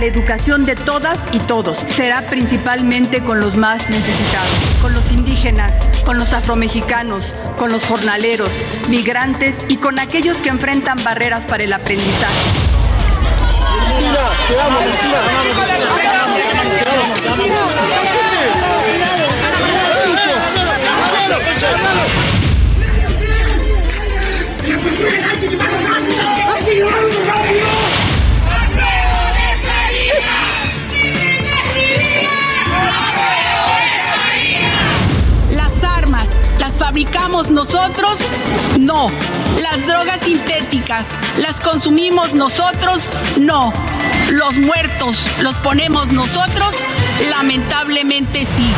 La educación de todas y todos. Será principalmente con los más necesitados, con los indígenas, con los afromexicanos, con los jornaleros, migrantes y con aquellos que enfrentan barreras para el aprendizaje. Nosotros? No. Las drogas sintéticas, ¿las consumimos nosotros? No. Los muertos, ¿los ponemos nosotros? Lamentablemente sí.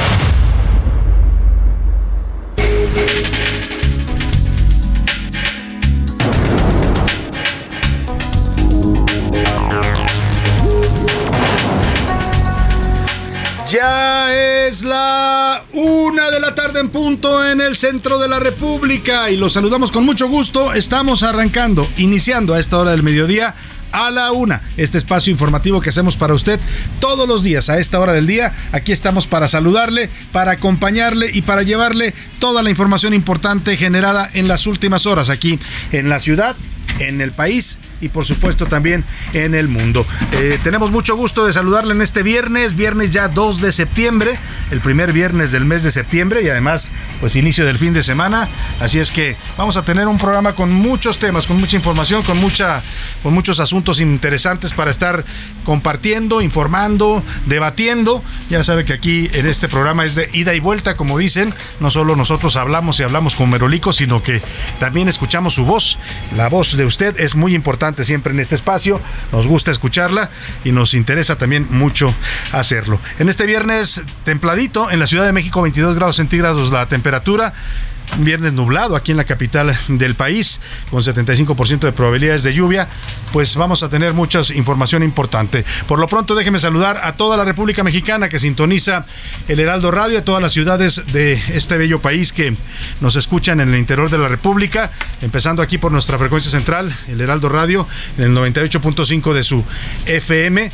Ya es la una de la tarde en punto en el centro de la República y los saludamos con mucho gusto. Estamos arrancando, iniciando a esta hora del mediodía a la una. Este espacio informativo que hacemos para usted todos los días a esta hora del día. Aquí estamos para saludarle, para acompañarle y para llevarle toda la información importante generada en las últimas horas aquí en la ciudad, en el país y por supuesto también en el mundo. Eh, tenemos mucho gusto de saludarle en este viernes, viernes ya 2 de septiembre, el primer viernes del mes de septiembre y además pues inicio del fin de semana. Así es que vamos a tener un programa con muchos temas, con mucha información, con, mucha, con muchos asuntos interesantes para estar compartiendo, informando, debatiendo. Ya sabe que aquí en este programa es de ida y vuelta, como dicen. No solo nosotros hablamos y hablamos con Merolico, sino que también escuchamos su voz. La voz de usted es muy importante siempre en este espacio. Nos gusta escucharla y nos interesa también mucho hacerlo. En este viernes templadito, en la Ciudad de México, 22 grados centígrados la temperatura. Viernes nublado aquí en la capital del país, con 75% de probabilidades de lluvia, pues vamos a tener mucha información importante. Por lo pronto, déjeme saludar a toda la República Mexicana que sintoniza el Heraldo Radio, a todas las ciudades de este bello país que nos escuchan en el interior de la República, empezando aquí por nuestra frecuencia central, el Heraldo Radio, en el 98.5 de su FM,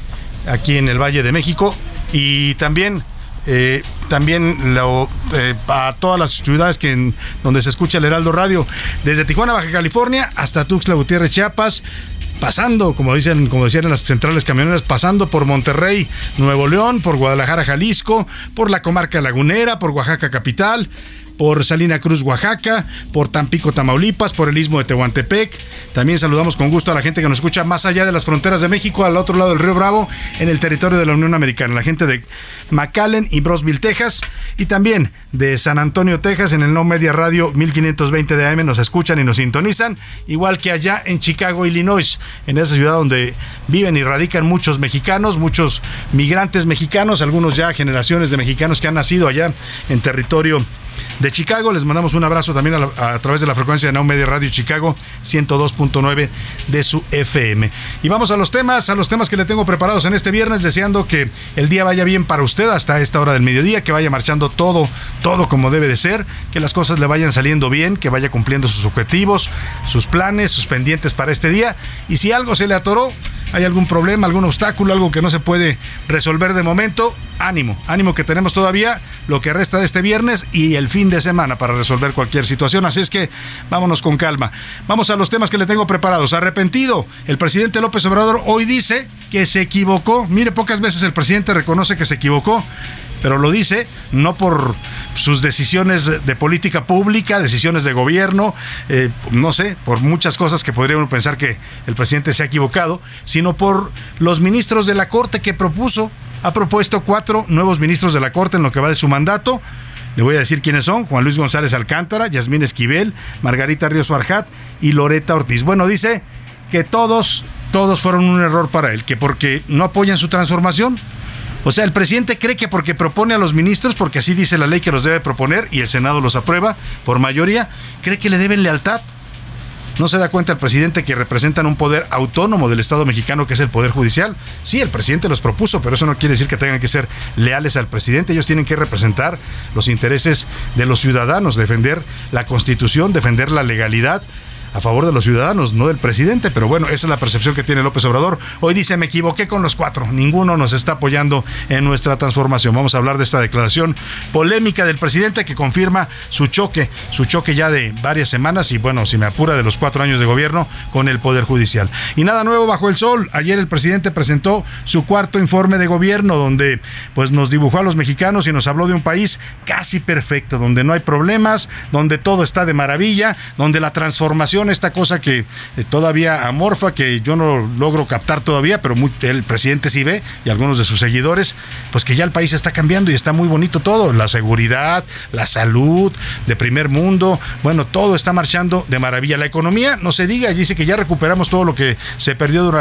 aquí en el Valle de México, y también eh, también lo, eh, a todas las ciudades que donde se escucha el Heraldo Radio, desde Tijuana, Baja California, hasta Tuxtla Gutiérrez, Chiapas, pasando, como dicen, como decían las centrales camioneras, pasando por Monterrey, Nuevo León, por Guadalajara, Jalisco, por la comarca lagunera, por Oaxaca capital, por Salina Cruz, Oaxaca, por Tampico, Tamaulipas, por el Istmo de Tehuantepec. También saludamos con gusto a la gente que nos escucha más allá de las fronteras de México, al otro lado del Río Bravo, en el territorio de la Unión Americana. La gente de McAllen y Brosville, Texas, y también de San Antonio, Texas, en el No Media Radio 1520 de AM nos escuchan y nos sintonizan, igual que allá en Chicago, Illinois, en esa ciudad donde viven y radican muchos mexicanos, muchos migrantes mexicanos, algunos ya generaciones de mexicanos que han nacido allá en territorio de Chicago. Les mandamos un abrazo también a, través de la frecuencia de Now Media Radio Chicago 102.9 de su FM. Y vamos a los temas, a los temas que le tengo preparados en este viernes, deseando que el día vaya bien para usted hasta esta hora del mediodía, que vaya marchando todo, todo como debe de ser, que las cosas le vayan saliendo bien, que vaya cumpliendo sus objetivos, sus planes, sus pendientes para este día. Y si algo se le atoró, hay algún problema, algún obstáculo, algo que no se puede resolver de momento, ánimo, ánimo que tenemos todavía lo que resta de este viernes y el fin de semana para resolver cualquier situación. Así es que vámonos con calma. Vamos a los temas que le tengo preparados. Arrepentido, el presidente López Obrador hoy dice que se equivocó. Mire, pocas veces el presidente reconoce que se equivocó pero lo dice no por sus decisiones de política pública, decisiones de gobierno, eh, no sé, por muchas cosas que podríamos pensar que el presidente se ha equivocado, sino por los ministros de la Corte que propuso. Ha propuesto cuatro nuevos ministros de la Corte en lo que va de su mandato. Le voy a decir quiénes son: Juan Luis González Alcántara, Yasmín Esquivel, Margarita Ríos Farjat y Loreta Ortiz. Bueno, dice que todos, todos fueron un error para él, que porque no apoyan su transformación, o sea, el presidente cree que porque propone a los ministros, porque así dice la ley que los debe proponer y el Senado los aprueba por mayoría, cree que le deben lealtad. ¿No se da cuenta el presidente que representan un poder autónomo del Estado mexicano que es el Poder Judicial? Sí, el presidente los propuso, pero eso no quiere decir que tengan que ser leales al presidente. Ellos tienen que representar los intereses de los ciudadanos, defender la Constitución, defender la legalidad a favor de los ciudadanos, no del presidente, pero bueno, esa es la percepción que tiene López Obrador. Hoy dice, me equivoqué con los cuatro, ninguno nos está apoyando en nuestra transformación. Vamos a hablar de esta declaración polémica del presidente que confirma su choque, su choque ya de varias semanas y bueno, si me apura de los cuatro años de gobierno con el Poder Judicial. Y nada nuevo bajo el sol. Ayer el presidente presentó su cuarto informe de gobierno donde pues nos dibujó a los mexicanos y nos habló de un país casi perfecto, donde no hay problemas, donde todo está de maravilla, donde la transformación esta cosa que eh, todavía amorfa, que yo no logro captar todavía, pero el presidente sí ve y algunos de sus seguidores, pues que ya el país está cambiando y está muy bonito todo, la seguridad, la salud, de primer mundo, bueno, todo está marchando de maravilla. La economía, no se diga, dice que ya recuperamos todo lo que se perdió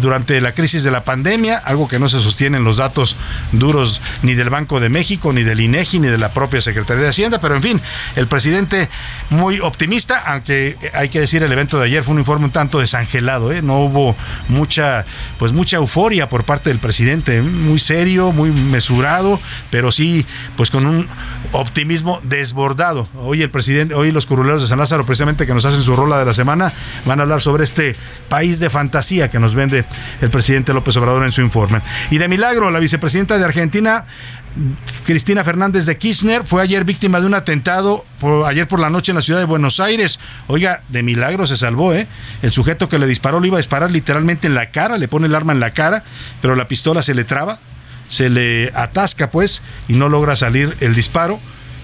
durante la crisis de la pandemia, algo que no se sostiene en los datos duros ni del Banco de México, ni del INEGI, ni de la propia Secretaría de Hacienda, pero en fin, el presidente muy optimista, aunque hay que decir, el evento de ayer fue un informe un tanto desangelado, ¿eh? no hubo mucha, pues mucha euforia por parte del presidente, muy serio, muy mesurado, pero sí, pues con un optimismo desbordado. Hoy el presidente, hoy los curuleros de San Lázaro, precisamente que nos hacen su rola de la semana, van a hablar sobre este país de fantasía que nos vende el presidente López Obrador en su informe. Y de milagro, la vicepresidenta de Argentina Cristina Fernández de Kirchner fue ayer víctima de un atentado ayer por la noche en la ciudad de Buenos Aires. Oiga, de milagro se salvó, ¿eh? El sujeto que le disparó le iba a disparar literalmente en la cara, le pone el arma en la cara, pero la pistola se le traba, se le atasca pues y no logra salir el disparo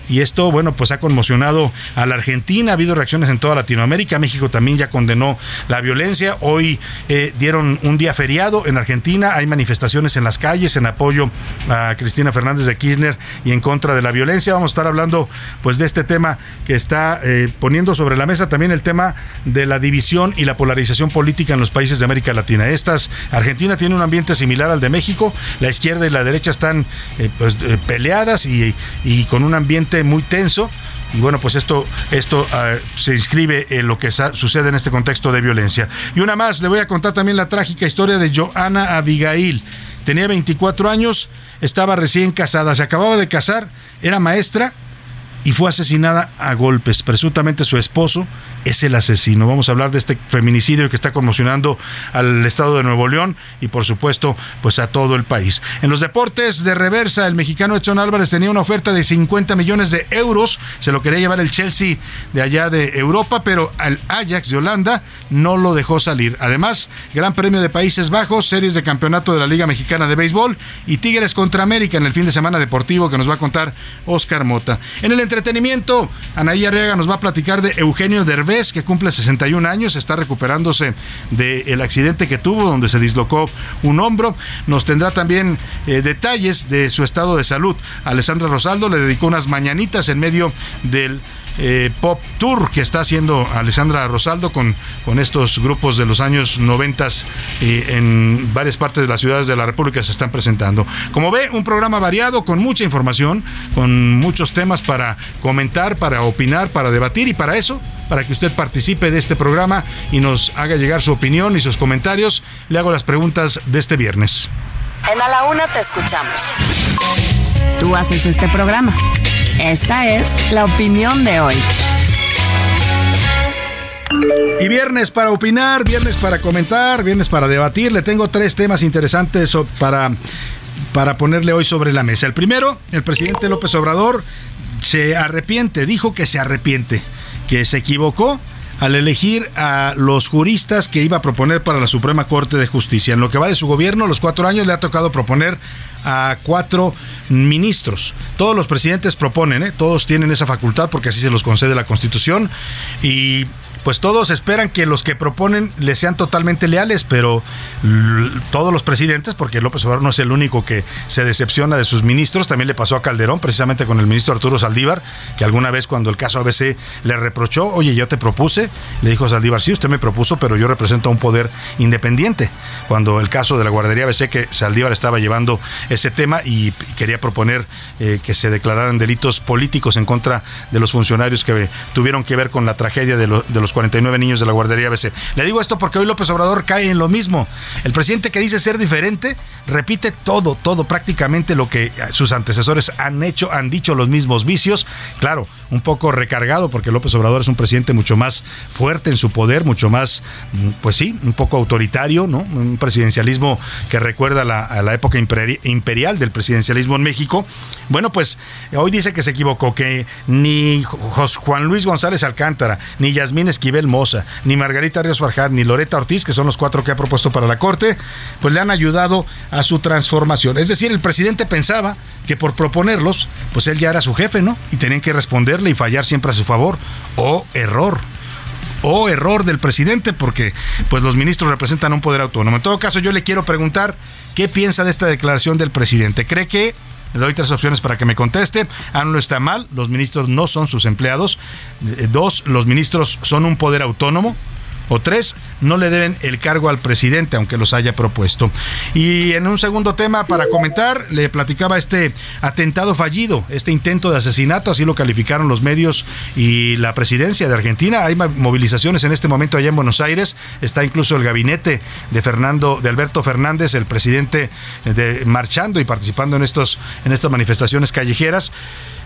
y esto, bueno, pues ha conmocionado a la Argentina, ha habido reacciones en toda Latinoamérica, México también ya condenó la violencia, hoy eh, dieron un día feriado en Argentina, hay manifestaciones en las calles en apoyo a Cristina Fernández de Kirchner y en contra de la violencia, vamos a estar hablando pues de este tema que está eh, poniendo sobre la mesa también el tema de la división y la polarización política en los países de América Latina. Estas, Argentina tiene un ambiente similar al de México, la izquierda y la derecha están eh, pues, peleadas y, y con un ambiente muy tenso. Y bueno, pues esto, esto ah, se inscribe en lo que sucede en este contexto de violencia. Y una más, le voy a contar también la trágica historia de Joana Abigail. Tenía 24 años, estaba recién casada, se acababa de casar, era maestra y fue asesinada a golpes. Presuntamente su esposo es el asesino. Vamos a hablar de este feminicidio que está conmocionando al estado de Nuevo León y por supuesto pues a todo el país. En los deportes de reversa, el mexicano Edson Álvarez tenía una oferta de 50 millones de euros. Se lo quería llevar el Chelsea de allá de Europa, pero al Ajax de Holanda no lo dejó salir. Además, Gran Premio de Países Bajos, series de campeonato de la Liga Mexicana de Béisbol y Tigres contra América en el fin de semana deportivo que nos va a contar Oscar Mota. En el entretenimiento, Anaí Arriaga nos va a platicar de Eugenio Derbez, que cumple 61 años, está recuperándose del accidente que tuvo, donde se dislocó un hombro. Nos tendrá también eh, detalles de su estado de salud. Alessandra Rosaldo le dedicó unas mañanitas en medio del eh, pop tour que está haciendo Alessandra Rosaldo con, con estos grupos de los años 90 eh, en varias partes de las ciudades de la República se están presentando. Como ve, un programa variado con mucha información, con muchos temas para comentar, para opinar, para debatir y para eso para que usted participe de este programa y nos haga llegar su opinión y sus comentarios. Le hago las preguntas de este viernes. En A la Una te escuchamos. Tú haces este programa. Esta es la opinión de hoy. Y viernes para opinar, viernes para comentar, viernes para debatir. Le tengo tres temas interesantes para, para ponerle hoy sobre la mesa. El primero, el presidente López Obrador se arrepiente, dijo que se arrepiente, que se equivocó al elegir a los juristas que iba a proponer para la Suprema Corte de Justicia. En lo que va de su gobierno, los cuatro años le ha tocado proponer a cuatro ministros. Todos los presidentes proponen, ¿eh? todos tienen esa facultad porque así se los concede la Constitución y pues todos esperan que los que proponen les sean totalmente leales, pero todos los presidentes, porque López Obrador no es el único que se decepciona de sus ministros, también le pasó a Calderón, precisamente con el ministro Arturo Saldívar, que alguna vez cuando el caso ABC le reprochó, oye, yo te propuse, le dijo Saldívar, sí, usted me propuso, pero yo represento a un poder independiente. Cuando el caso de la guardería ABC, que Saldívar estaba llevando ese tema y quería proponer eh, que se declararan delitos políticos en contra de los funcionarios que tuvieron que ver con la tragedia de, de los 49 niños de la guardería ABC. Le digo esto porque hoy López Obrador cae en lo mismo. El presidente que dice ser diferente repite todo, todo, prácticamente lo que sus antecesores han hecho, han dicho los mismos vicios. Claro, un poco recargado porque López Obrador es un presidente mucho más fuerte en su poder, mucho más, pues sí, un poco autoritario, ¿no? Un presidencialismo que recuerda a la época imperial del presidencialismo en México. Bueno, pues hoy dice que se equivocó, que ni Juan Luis González Alcántara, ni Yasmín Esquivel, Moza, ni Margarita Ríos Farjad, ni Loreta Ortiz, que son los cuatro que ha propuesto para la Corte, pues le han ayudado a su transformación. Es decir, el presidente pensaba que por proponerlos, pues él ya era su jefe, ¿no? Y tenían que responderle y fallar siempre a su favor. O error o error del presidente porque pues los ministros representan un poder autónomo. En todo caso, yo le quiero preguntar qué piensa de esta declaración del presidente. ¿Cree que le doy tres opciones para que me conteste. A, no está mal, los ministros no son sus empleados. Eh, dos, los ministros son un poder autónomo o tres, no le deben el cargo al presidente, aunque los haya propuesto. Y en un segundo tema para comentar, le platicaba este atentado fallido, este intento de asesinato, así lo calificaron los medios y la presidencia de Argentina. Hay movilizaciones en este momento allá en Buenos Aires, está incluso el gabinete de Fernando, de Alberto Fernández, el presidente de marchando y participando en estos, en estas manifestaciones callejeras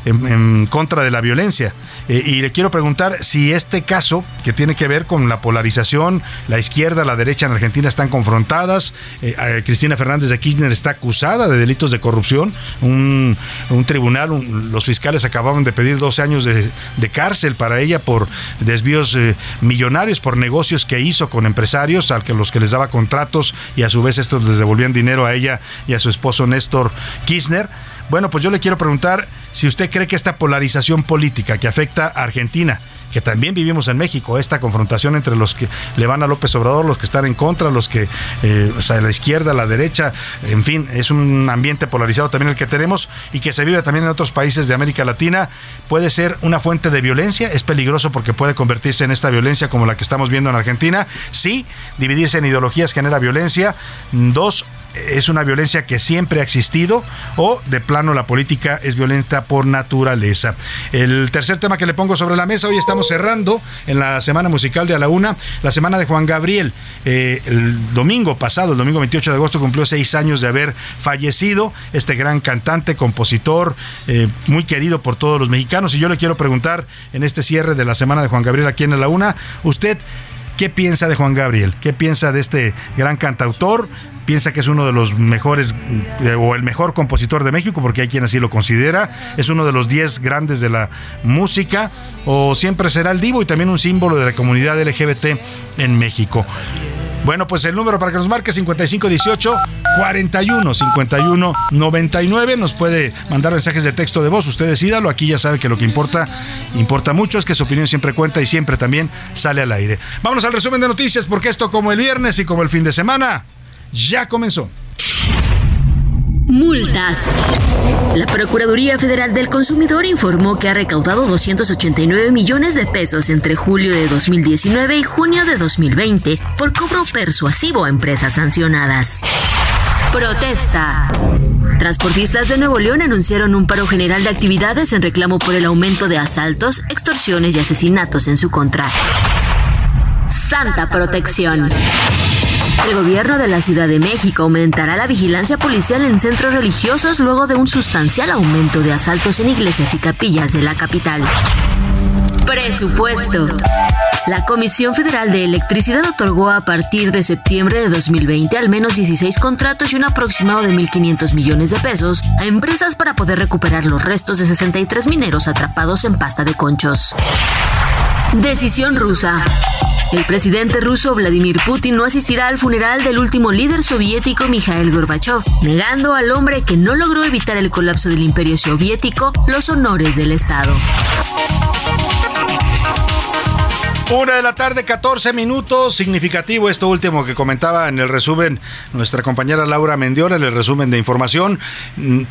en, contra de la violencia. Eh, y le quiero preguntar si este caso, que tiene que ver con la polarización, la izquierda, la derecha en Argentina están confrontadas, eh, Cristina Fernández de Kirchner está acusada de delitos de corrupción, un, tribunal, los fiscales acababan de pedir 12 años de, cárcel para ella por desvíos eh, millonarios, por negocios que hizo con empresarios, a los que les daba contratos y a su vez estos les devolvían dinero a ella y a su esposo Néstor Kirchner. Bueno, pues yo le quiero preguntar si usted cree que esta polarización política que afecta a Argentina, que también vivimos en México, esta confrontación entre los que le van a López Obrador, los que están en contra, los que, eh, o sea, la izquierda, la derecha, en fin, es un ambiente polarizado también el que tenemos y que se vive también en otros países de América Latina, puede ser una fuente de violencia, es peligroso porque puede convertirse en esta violencia como la que estamos viendo en Argentina, sí, dividirse en ideologías genera violencia, dos, es una violencia que siempre ha existido o de plano la política es violenta por naturaleza. El tercer tema que le pongo sobre la mesa, hoy estamos cerrando en la semana musical de A la Una, la semana de Juan Gabriel. Eh, el domingo pasado, el domingo 28 de agosto, cumplió seis años de haber fallecido este gran cantante, compositor, eh, muy querido por todos los mexicanos. Y yo le quiero preguntar en este cierre de la semana de Juan Gabriel aquí en A la Una, usted... ¿Qué piensa de Juan Gabriel? ¿Qué piensa de este gran cantautor? ¿Piensa que es uno de los mejores eh, o el mejor compositor de México? Porque hay quien así lo considera. ¿Es uno de los 10 grandes de la música? ¿O siempre será el divo y también un símbolo de la comunidad LGBT en México? Bueno, pues el número para que nos marque 5518 41 51 99. Nos puede mandar mensajes de texto de voz. Usted decídalo. Aquí ya sabe que lo que importa, importa mucho, es que su opinión siempre cuenta y siempre también sale al aire. Vámonos al resumen de noticias, porque esto, como el viernes y como el fin de semana, ya comenzó. Multas. La Procuraduría Federal del Consumidor informó que ha recaudado 289 millones de pesos entre julio de 2019 y junio de 2020 por cobro persuasivo a empresas sancionadas. Protesta. Transportistas de Nuevo León anunciaron un paro general de actividades en reclamo por el aumento de asaltos, extorsiones y asesinatos en su contra. Santa Protección. El gobierno de la Ciudad de México aumentará la vigilancia policial en centros religiosos luego de un sustancial aumento de asaltos en iglesias y capillas de la capital. Presupuesto. La Comisión Federal de Electricidad otorgó a partir de septiembre de 2020 al menos 16 contratos y un aproximado de 1.500 millones de pesos a empresas para poder recuperar los restos de 63 mineros atrapados en pasta de conchos. Decisión rusa. El presidente ruso Vladimir Putin no asistirá al funeral del último líder soviético Mikhail Gorbachev, negando al hombre que no logró evitar el colapso del imperio soviético los honores del Estado. Una de la tarde, 14 minutos. Significativo esto último que comentaba en el resumen nuestra compañera Laura Mendiola, en el resumen de información.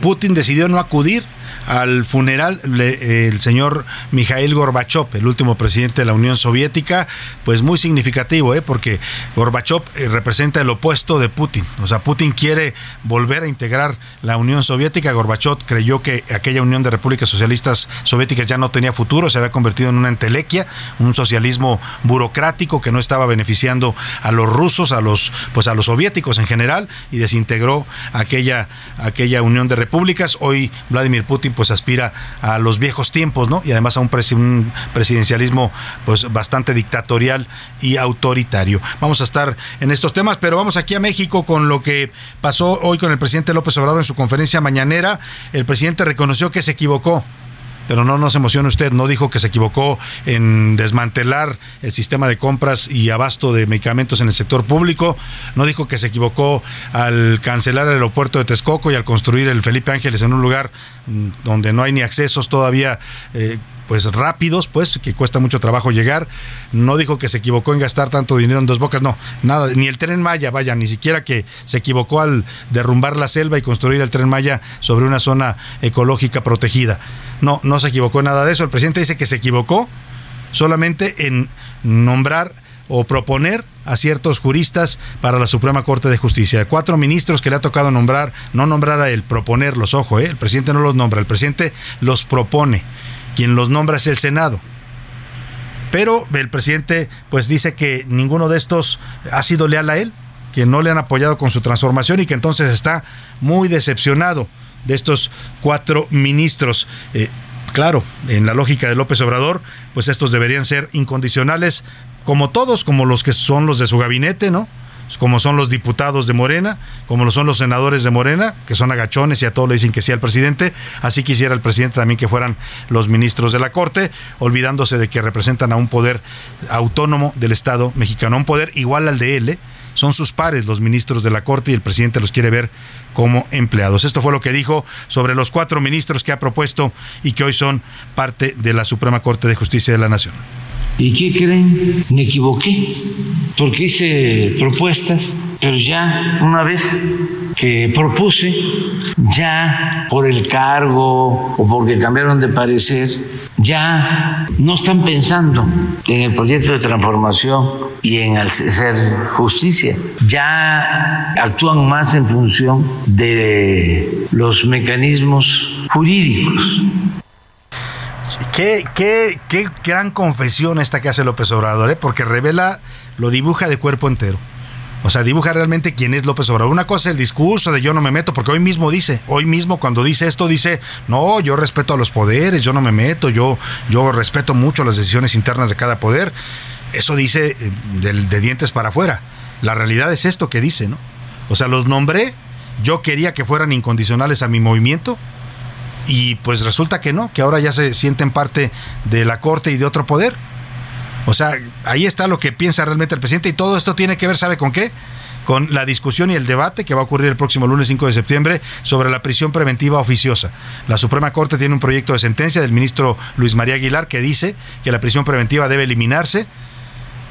Putin decidió no acudir al funeral del señor Mikhail Gorbachev, el último presidente de la Unión Soviética, pues muy significativo, ¿eh? porque Gorbachev eh, representa el opuesto de Putin. O sea, Putin quiere volver a integrar la Unión Soviética. Gorbachev creyó que aquella Unión de Repúblicas Socialistas Soviéticas ya no tenía futuro, se había convertido en una entelequia, un socialismo burocrático que no estaba beneficiando a los rusos, a los pues a los soviéticos en general y desintegró aquella aquella Unión de Repúblicas. Hoy Vladimir Putin pues aspira a los viejos tiempos, ¿no? Y además a un, presidencialismo pues bastante dictatorial y autoritario. Vamos a estar en estos temas, pero vamos aquí a México con lo que pasó hoy con el presidente López Obrador en su conferencia mañanera. El presidente reconoció que se equivocó pero no nos emocione usted, no dijo que se equivocó en desmantelar el sistema de compras y abasto de medicamentos en el sector público, no dijo que se equivocó al cancelar el aeropuerto de Texcoco y al construir el Felipe Ángeles en un lugar mm, donde no hay ni accesos todavía. Eh, pues rápidos, pues que cuesta mucho trabajo llegar. No dijo que se equivocó en gastar tanto dinero en dos bocas, no, nada, ni el tren Maya, vaya, ni siquiera que se equivocó al derrumbar la selva y construir el tren Maya sobre una zona ecológica protegida. No, no se equivocó nada de eso. El presidente dice que se equivocó solamente en nombrar o proponer a ciertos juristas para la Suprema Corte de Justicia. Cuatro ministros que le ha tocado nombrar, no nombrar a él, proponerlos, ojo, ¿eh? el presidente no los nombra, el presidente los propone. Quien los nombra es el Senado. Pero el presidente pues dice que ninguno de estos ha sido leal a él, que no le han apoyado con su transformación y que entonces está muy decepcionado de estos cuatro ministros. Eh, claro, en la lógica de López Obrador, pues estos deberían ser incondicionales, como todos, como los que son los de su gabinete, ¿no? Como son los diputados de Morena, como lo son los senadores de Morena, que son agachones y a todos le dicen que sí al presidente, así quisiera el presidente también que fueran los ministros de la Corte, olvidándose de que representan a un poder autónomo del Estado mexicano, un poder igual al de él, ¿eh? son sus pares los ministros de la Corte y el presidente los quiere ver como empleados. Esto fue lo que dijo sobre los cuatro ministros que ha propuesto y que hoy son parte de la Suprema Corte de Justicia de la Nación. ¿Y qué creen? Me equivoqué, porque hice propuestas, pero ya una vez que propuse, ya por el cargo o porque cambiaron de parecer, ya no están pensando en el proyecto de transformación y en hacer justicia, ya actúan más en función de los mecanismos jurídicos. Qué, qué, qué gran confesión esta que hace López Obrador, ¿eh? porque revela, lo dibuja de cuerpo entero. O sea, dibuja realmente quién es López Obrador. Una cosa es el discurso de yo no me meto, porque hoy mismo dice, hoy mismo cuando dice esto dice, no, yo respeto a los poderes, yo no me meto, yo, yo respeto mucho las decisiones internas de cada poder. Eso dice eh, de, de dientes para afuera. La realidad es esto que dice, ¿no? O sea, los nombré, yo quería que fueran incondicionales a mi movimiento, y pues resulta que no, que ahora ya se sienten parte de la Corte y de otro poder. O sea, ahí está lo que piensa realmente el presidente y todo esto tiene que ver, ¿sabe con qué? Con la discusión y el debate que va a ocurrir el próximo lunes 5 de septiembre sobre la prisión preventiva oficiosa. La Suprema Corte tiene un proyecto de sentencia del ministro Luis María Aguilar que dice que la prisión preventiva debe eliminarse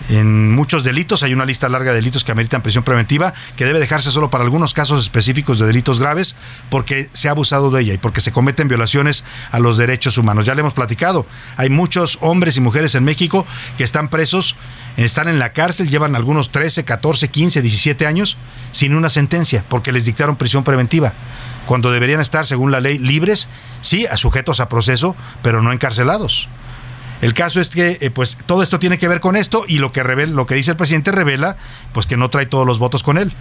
en muchos delitos. Hay una lista larga de delitos que ameritan prisión preventiva, que debe dejarse solo para algunos casos específicos de delitos graves, porque se ha abusado de ella y porque se cometen violaciones a los derechos humanos. Ya le hemos platicado, hay muchos hombres y mujeres en México que están presos, están en la cárcel, llevan algunos 13, 14, 15, 17 años sin una sentencia, porque les dictaron prisión preventiva cuando deberían estar, según la ley, libres, sí, sujetos a proceso, pero no encarcelados. El caso es que eh, pues todo esto tiene que ver con esto y lo que revela, lo que dice el presidente revela pues que no trae todos los votos con él.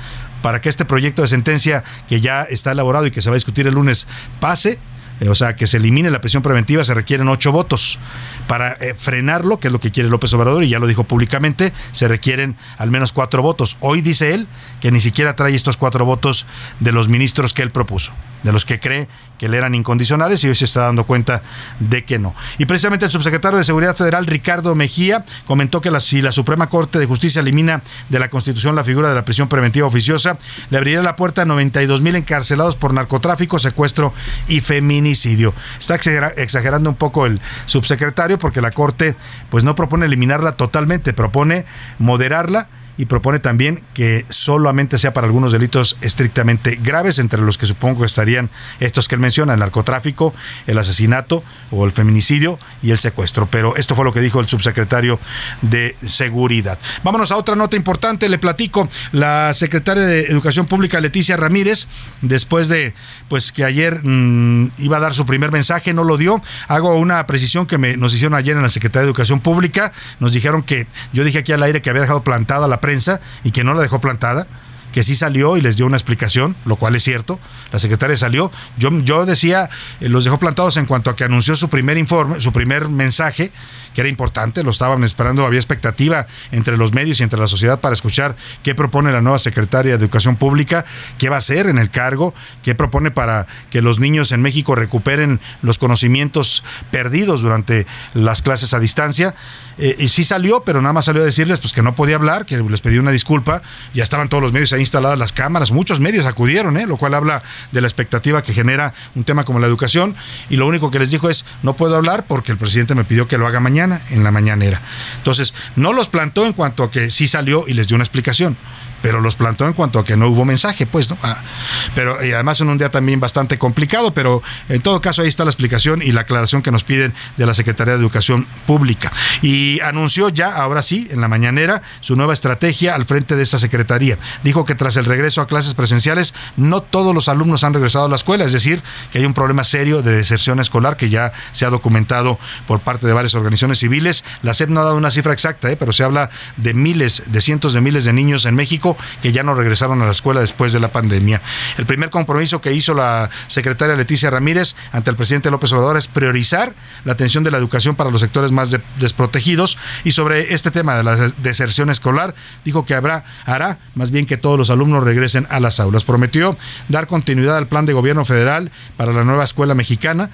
Para que este proyecto de sentencia que ya está elaborado y que se va a discutir el lunes pase, eh, o sea, que se elimine la prisión preventiva, se requieren ocho votos. Para eh, frenarlo, que es lo que quiere López Obrador, y ya lo dijo públicamente, se requieren al menos cuatro votos. Hoy dice él que ni siquiera trae estos cuatro votos de los ministros que él propuso, de los que cree que le eran incondicionales y hoy se está dando cuenta de que no. Y precisamente el subsecretario de Seguridad Federal, Ricardo Mejía, comentó que si la Suprema Corte de Justicia elimina de la Constitución la figura de la prisión preventiva oficiosa, le abriría la puerta a 92 mil encarcelados por narcotráfico, secuestro y feminicidio. Está exagerando un poco el subsecretario porque la Corte pues no propone eliminarla totalmente, propone moderarla y propone también que solamente sea para algunos delitos estrictamente graves, entre los que supongo estarían estos que él menciona, el narcotráfico, el asesinato o el feminicidio y el secuestro. Pero esto fue lo que dijo el subsecretario de Seguridad. Vámonos a otra nota importante, le platico, la secretaria de Educación Pública, Leticia Ramírez, después de pues que ayer mm, iba a dar su primer mensaje, no lo dio. Hago una precisión que me, nos hicieron ayer en la Secretaría de Educación Pública, nos dijeron que yo dije aquí al aire que había dejado plantada la y que no la dejó plantada que sí salió y les dio una explicación, lo cual es cierto. La secretaria salió. Yo, yo decía, eh, los dejó plantados en cuanto a que anunció su primer informe, su primer mensaje, que era importante, lo estaban esperando, había expectativa entre los medios y entre la sociedad para escuchar qué propone la nueva secretaria de Educación Pública, qué va a hacer en el cargo, qué propone para que los niños en México recuperen los conocimientos perdidos durante las clases a distancia. Eh, y sí salió, pero nada más salió a decirles pues que no podía hablar, que les pedí una disculpa. Ya estaban todos los medios ahí instaladas las cámaras, muchos medios acudieron, ¿eh? lo cual habla de la expectativa que genera un tema como la educación. Y lo único que les dijo es, no puedo hablar porque el presidente me pidió que lo haga mañana en la mañanera. Entonces, no los plantó en cuanto a que sí salió y les dio una explicación pero los plantó en cuanto a que no hubo mensaje, pues, ¿no? Ah, pero y además en un día también bastante complicado, pero en todo caso ahí está la explicación y la aclaración que nos piden de la Secretaría de Educación Pública. Y anunció ya, ahora sí, en la mañanera, su nueva estrategia al frente de esta Secretaría. Dijo que tras el regreso a clases presenciales, no todos los alumnos han regresado a la escuela, es decir, que hay un problema serio de deserción escolar que ya se ha documentado por parte de varias organizaciones civiles. La SEP no ha dado una cifra exacta, ¿eh? pero se habla de miles, de cientos de miles de niños en México que ya no regresaron a la escuela después de la pandemia. El primer compromiso que hizo la secretaria Leticia Ramírez ante el presidente López Obrador es priorizar la atención de la educación para los sectores más desprotegidos y sobre este tema de la deserción escolar dijo que habrá hará más bien que todos los alumnos regresen a las aulas. Prometió dar continuidad al plan de gobierno federal para la nueva escuela mexicana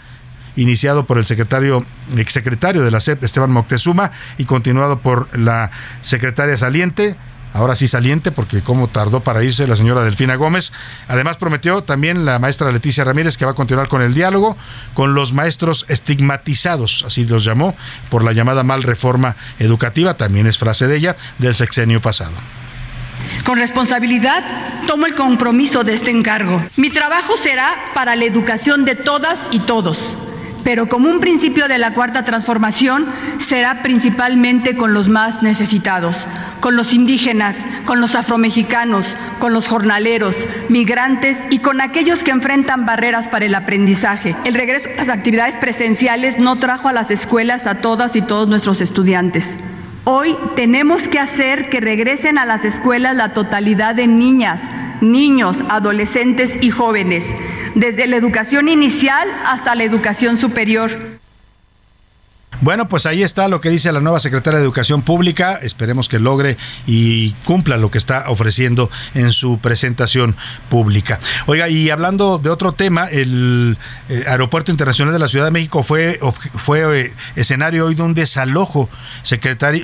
iniciado por el secretario, exsecretario de la SEP, Esteban Moctezuma, y continuado por la secretaria saliente, ahora sí saliente, porque cómo tardó para irse la señora Delfina Gómez. Además prometió también la maestra Leticia Ramírez que va a continuar con el diálogo con los maestros estigmatizados, así los llamó, por la llamada mal reforma educativa, también es frase de ella, del sexenio pasado. Con responsabilidad tomo el compromiso de este encargo. Mi trabajo será para la educación de todas y todos pero como un principio de la cuarta transformación será principalmente con los más necesitados, con los indígenas, con los afromexicanos, con los jornaleros, migrantes y con aquellos que enfrentan barreras para el aprendizaje. El regreso a las actividades presenciales no trajo a las escuelas a todas y todos nuestros estudiantes. Hoy tenemos que hacer que regresen a las escuelas la totalidad de niñas, niños, adolescentes y jóvenes desde la educación inicial hasta la educación superior. Bueno, pues ahí está lo que dice la nueva secretaria de Educación Pública. Esperemos que logre y cumpla lo que está ofreciendo en su presentación pública. Oiga, y hablando de otro tema, el eh, Aeropuerto Internacional de la Ciudad de México fue, fue eh, escenario hoy de un desalojo.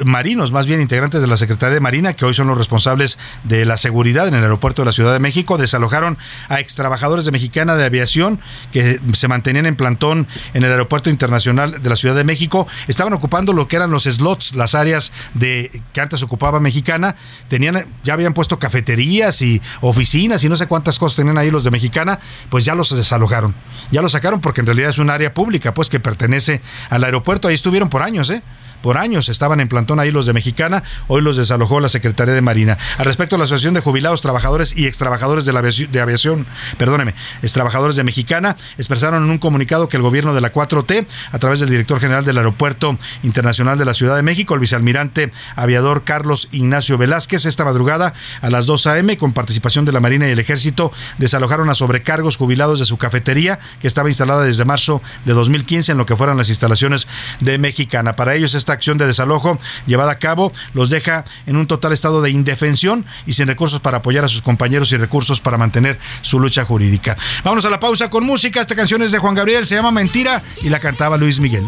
Marinos, más bien integrantes de la Secretaría de Marina, que hoy son los responsables de la seguridad en el aeropuerto de la Ciudad de México, desalojaron a ex trabajadores de Mexicana de Aviación que se mantenían en plantón en el Aeropuerto Internacional de la Ciudad de México estaban ocupando lo que eran los slots, las áreas de que antes ocupaba Mexicana, tenían ya habían puesto cafeterías y oficinas y no sé cuántas cosas tenían ahí los de Mexicana, pues ya los desalojaron. Ya los sacaron porque en realidad es un área pública, pues que pertenece al aeropuerto, ahí estuvieron por años, ¿eh? Por años estaban en plantón ahí los de Mexicana, hoy los desalojó la Secretaría de Marina. Al respecto, la Asociación de Jubilados, Trabajadores y Extrabajadores de, la de Aviación, perdóneme, extrabajadores de Mexicana, expresaron en un comunicado que el gobierno de la 4T, a través del director general del Aeropuerto Internacional de la Ciudad de México. El vicealmirante aviador Carlos Ignacio Velázquez esta madrugada a las 2 a.m. con participación de la Marina y el Ejército desalojaron a sobrecargos jubilados de su cafetería que estaba instalada desde marzo de 2015 en lo que fueran las instalaciones de Mexicana. Para ellos esta acción de desalojo llevada a cabo los deja en un total estado de indefensión y sin recursos para apoyar a sus compañeros y recursos para mantener su lucha jurídica. Vamos a la pausa con música. Esta canción es de Juan Gabriel, se llama Mentira y la cantaba Luis Miguel.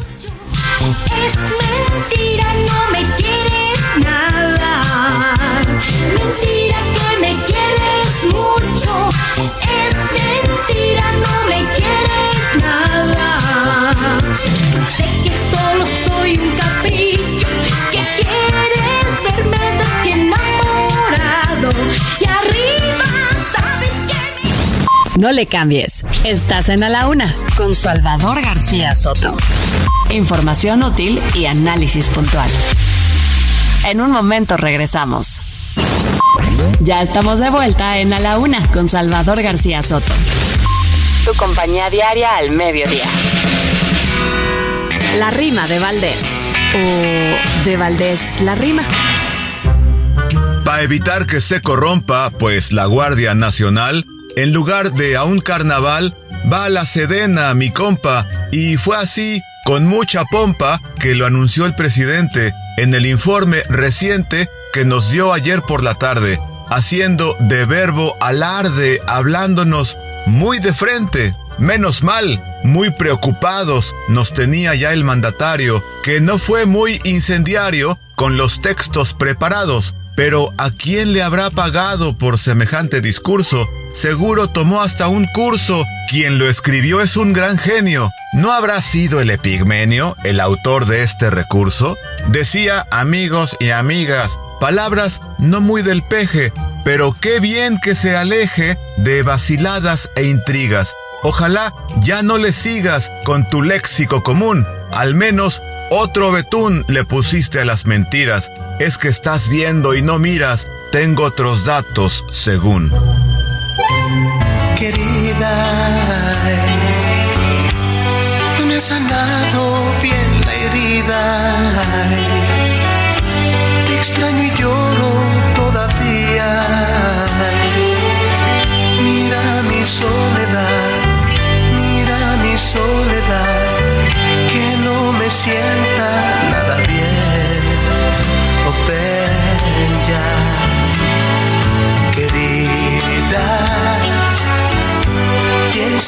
Es mentira, no me No le cambies. Estás en A la Una con Salvador García Soto. Información útil y análisis puntual. En un momento regresamos. Ya estamos de vuelta en A la Una con Salvador García Soto. Tu compañía diaria al mediodía. La rima de Valdés. O de Valdés la rima. Para evitar que se corrompa, pues la Guardia Nacional, en lugar de a un carnaval, va a la Sedena, mi compa, y fue así, con mucha pompa, que lo anunció el presidente en el informe reciente que nos dio ayer por la tarde, haciendo de verbo alarde, hablándonos muy de frente. Menos mal, muy preocupados nos tenía ya el mandatario, que no fue muy incendiario con los textos preparados, pero ¿a quién le habrá pagado por semejante discurso? Seguro tomó hasta un curso. Quien lo escribió es un gran genio. ¿No habrá sido el Epigmenio el autor de este recurso? Decía amigos y amigas, palabras no muy del peje, pero qué bien que se aleje de vaciladas e intrigas. Ojalá ya no le sigas con tu léxico común. Al menos otro betún le pusiste a las mentiras. Es que estás viendo y no miras. Tengo otros datos según. Querida, tú me has sanado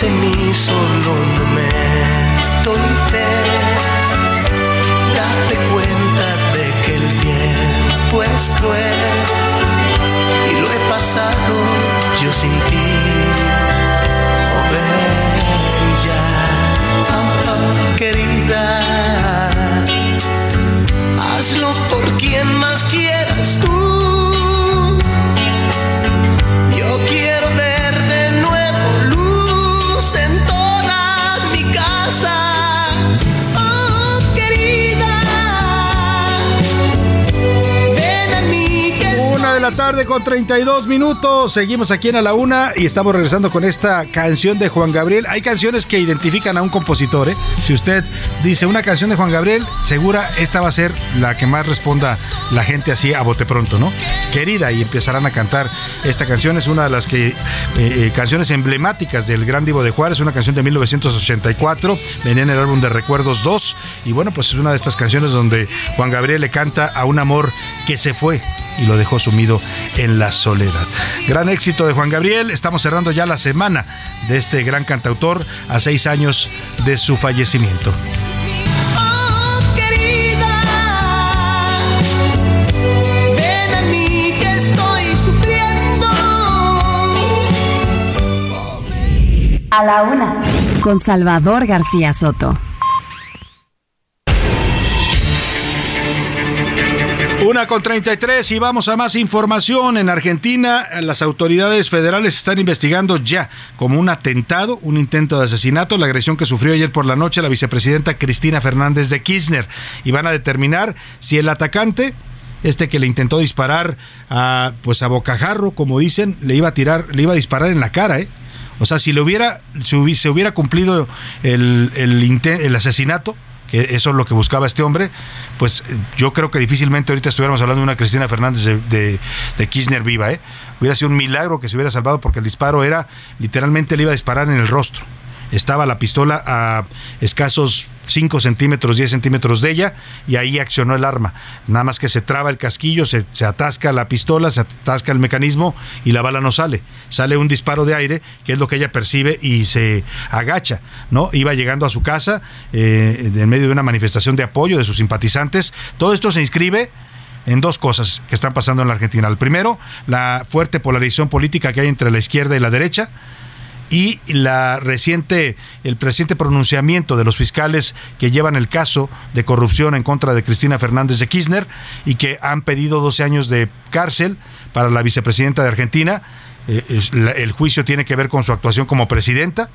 En mí solo un momento y. Date cuenta de que el tiempo es cruel y lo he pasado yo sin ti. Oh, ven ya, oh, oh, querida. Hazlo por quien más quieras tú. Tarde con 32 minutos. Seguimos aquí en A la Una y estamos regresando con esta canción de Juan Gabriel. Hay canciones que identifican a un compositor. ¿eh? Si usted dice una canción de Juan Gabriel, segura esta va a ser la que más responda la gente así a bote pronto, ¿no? Querida, y empezarán a cantar esta canción. Es una de las que, eh, eh, canciones emblemáticas del Gran Divo de Juárez, una canción de 1984. Venía en el álbum de Recuerdos 2. Y bueno, pues es una de estas canciones donde Juan Gabriel le canta a un amor que se fue y lo dejó sumido en la soledad. Gran éxito de Juan Gabriel. Estamos cerrando ya la semana de este gran cantautor a seis años de su fallecimiento. Ven a mí que estoy sufriendo. A la Una con Salvador García Soto. Una con 33 y vamos a más información. En Argentina, las autoridades federales están investigando ya como un atentado, un intento de asesinato, la agresión que sufrió ayer por la noche la vicepresidenta Cristina Fernández de Kirchner. Y van a determinar si el atacante, este que le intentó disparar a, pues a bocajarro, como dicen, le iba a tirar, le iba a disparar en la cara, ¿eh? O sea, si le hubiera, si se hubiera cumplido el, el asesinato, eso es lo que buscaba este hombre, pues eh, yo creo que difícilmente ahorita estuviéramos hablando de una Cristina Fernández de, de, de Kirchner viva, ¿eh? Hubiera sido un milagro que se hubiera salvado porque el disparo era, literalmente le iba a disparar en el rostro estaba la pistola a escasos 5 centímetros, 10 centímetros de ella y ahí accionó el arma. Nada más que se traba el casquillo, se, se, atasca la pistola, se atasca el mecanismo y la bala no sale. Sale un disparo de aire, que es lo que ella percibe y se agacha. ¿no? Iba llegando a su casa eh, en medio de una manifestación de apoyo de sus simpatizantes. Todo esto se inscribe en dos cosas que están pasando en la Argentina. El primero, la fuerte polarización política que hay entre la izquierda y la derecha y la reciente el reciente pronunciamiento de los fiscales que llevan el caso de corrupción en contra de Cristina Fernández de Kirchner y que han pedido 12 años de cárcel para la vicepresidenta de Argentina. Eh, el juicio tiene que ver con su actuación como presidenta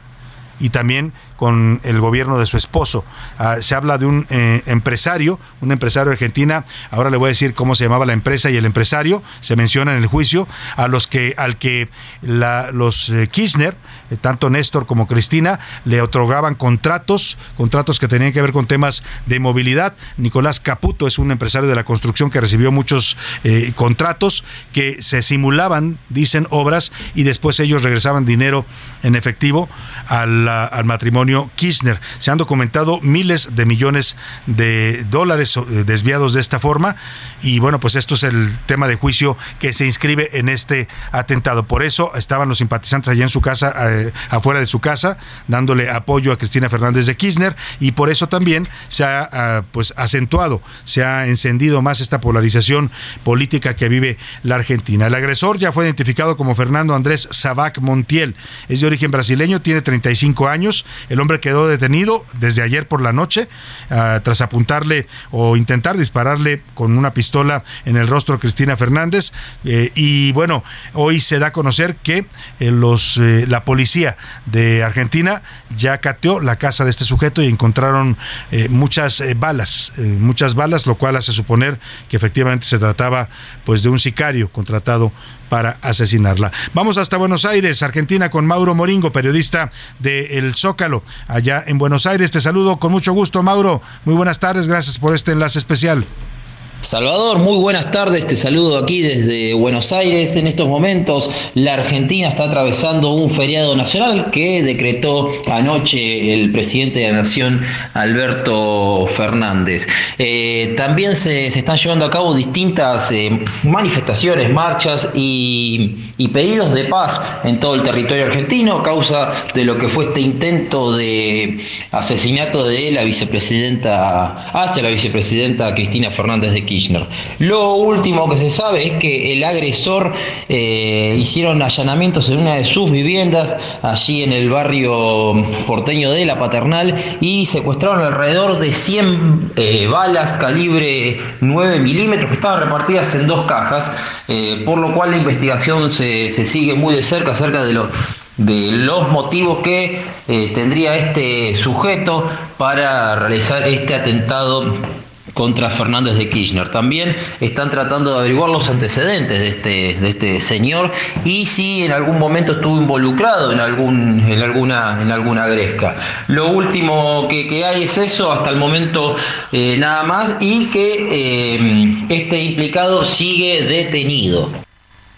y también con el gobierno de su esposo. Uh, se habla de un eh, empresario, un empresario argentina, ahora le voy a decir cómo se llamaba la empresa y el empresario, se menciona en el juicio, a los que, al que los eh, Kirchner, eh, tanto Néstor como Cristina, le otorgaban contratos, contratos que tenían que ver con temas de movilidad. Nicolás Caputo es un empresario de la construcción que recibió muchos eh, contratos que se simulaban, dicen, obras y después ellos regresaban dinero en efectivo al, al matrimonio Kirchner. Se han documentado miles de millones de dólares eh, desviados de esta forma y bueno, pues esto es el tema de juicio que se inscribe en este atentado. Por eso estaban los simpatizantes allá en su casa, eh, afuera de su casa, dándole apoyo a Cristina Fernández de Kirchner y por eso también se ha ah, pues acentuado, se ha encendido más esta polarización política que vive la Argentina. El agresor ya fue identificado como Fernando Andrés Sabac Montiel. Es de origen brasileño, tiene 35 años. El hombre quedó detenido desde ayer por la noche uh, tras apuntarle o intentar dispararle con una pistola en el rostro a Cristina Fernández. Eh, y bueno, hoy se da a conocer que eh, los, eh, la policía de Argentina ya cateó la casa de este sujeto y encontraron muchas balas, muchas balas, lo cual hace suponer que efectivamente se trataba pues de un sicario contratado para asesinarla. Vamos hasta Buenos Aires, Argentina, con Mauro Moringo, periodista de El Zócalo, allá en Buenos Aires. Te saludo con mucho gusto, Mauro. Muy buenas tardes, gracias por este enlace especial. Salvador, muy buenas tardes, te saludo aquí desde Buenos Aires. En estos momentos la Argentina está atravesando un feriado nacional que decretó anoche el presidente de la Nación, Alberto Fernández. Eh, también se, están llevando a cabo distintas eh, manifestaciones, marchas y, y, pedidos de paz en todo el territorio argentino a causa de lo que fue este intento de asesinato de la vicepresidenta, hacia la vicepresidenta Cristina Fernández de Kirchner. Lo último que se sabe es que el agresor eh, hicieron allanamientos en una de sus viviendas, allí en el barrio porteño de La Paternal, y secuestraron alrededor de 100 eh, balas calibre 9 milímetros que estaban repartidas en dos cajas, eh, por lo cual la investigación se, se, sigue muy de cerca acerca de los de los motivos que tendría este sujeto para realizar este atentado contra Fernández de Kirchner. También están tratando de averiguar los antecedentes de este, de este señor y si en algún momento estuvo involucrado en, algún, en, alguna, en alguna gresca. Lo último que, hay es eso, hasta el momento eh, nada más, y que eh, este implicado sigue detenido.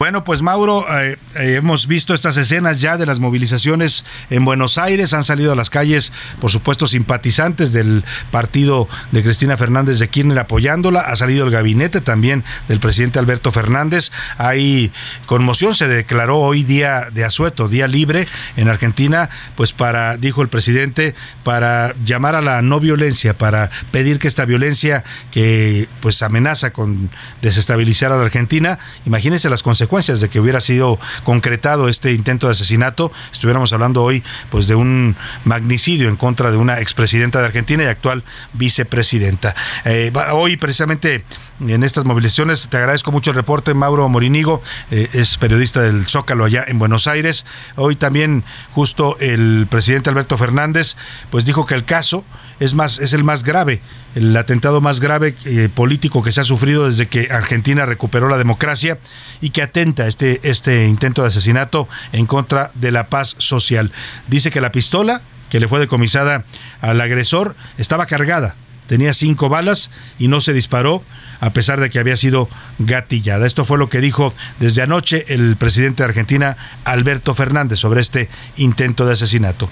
Bueno, pues Mauro, eh, eh, hemos visto estas escenas ya de las movilizaciones en Buenos Aires, han salido a las calles, por supuesto, simpatizantes del partido de Cristina Fernández de Kirchner apoyándola, ha salido el gabinete también del presidente Alberto Fernández, hay conmoción, se declaró hoy día de asueto, día libre en Argentina, pues para, dijo el presidente, para llamar a la no violencia, para pedir que esta violencia que pues amenaza con desestabilizar a la Argentina, imagínense las consecuencias de que hubiera sido concretado este intento de asesinato, estuviéramos hablando hoy pues de un magnicidio en contra de una expresidenta de Argentina y actual vicepresidenta. Eh, hoy precisamente en estas movilizaciones. Te agradezco mucho el reporte, Mauro Morinigo, eh, es periodista del Zócalo allá en Buenos Aires. Hoy también justo el presidente Alberto Fernández pues dijo que el caso es más es el más grave, el atentado más grave eh, político que se ha sufrido desde que Argentina recuperó la democracia y que atenta este este intento de asesinato en contra de la paz social. Dice que la pistola que le fue decomisada al agresor estaba cargada tenía cinco balas y no se disparó a pesar de que había sido gatillada. Esto fue lo que dijo desde anoche el presidente de Argentina, Alberto Fernández, sobre este intento de asesinato.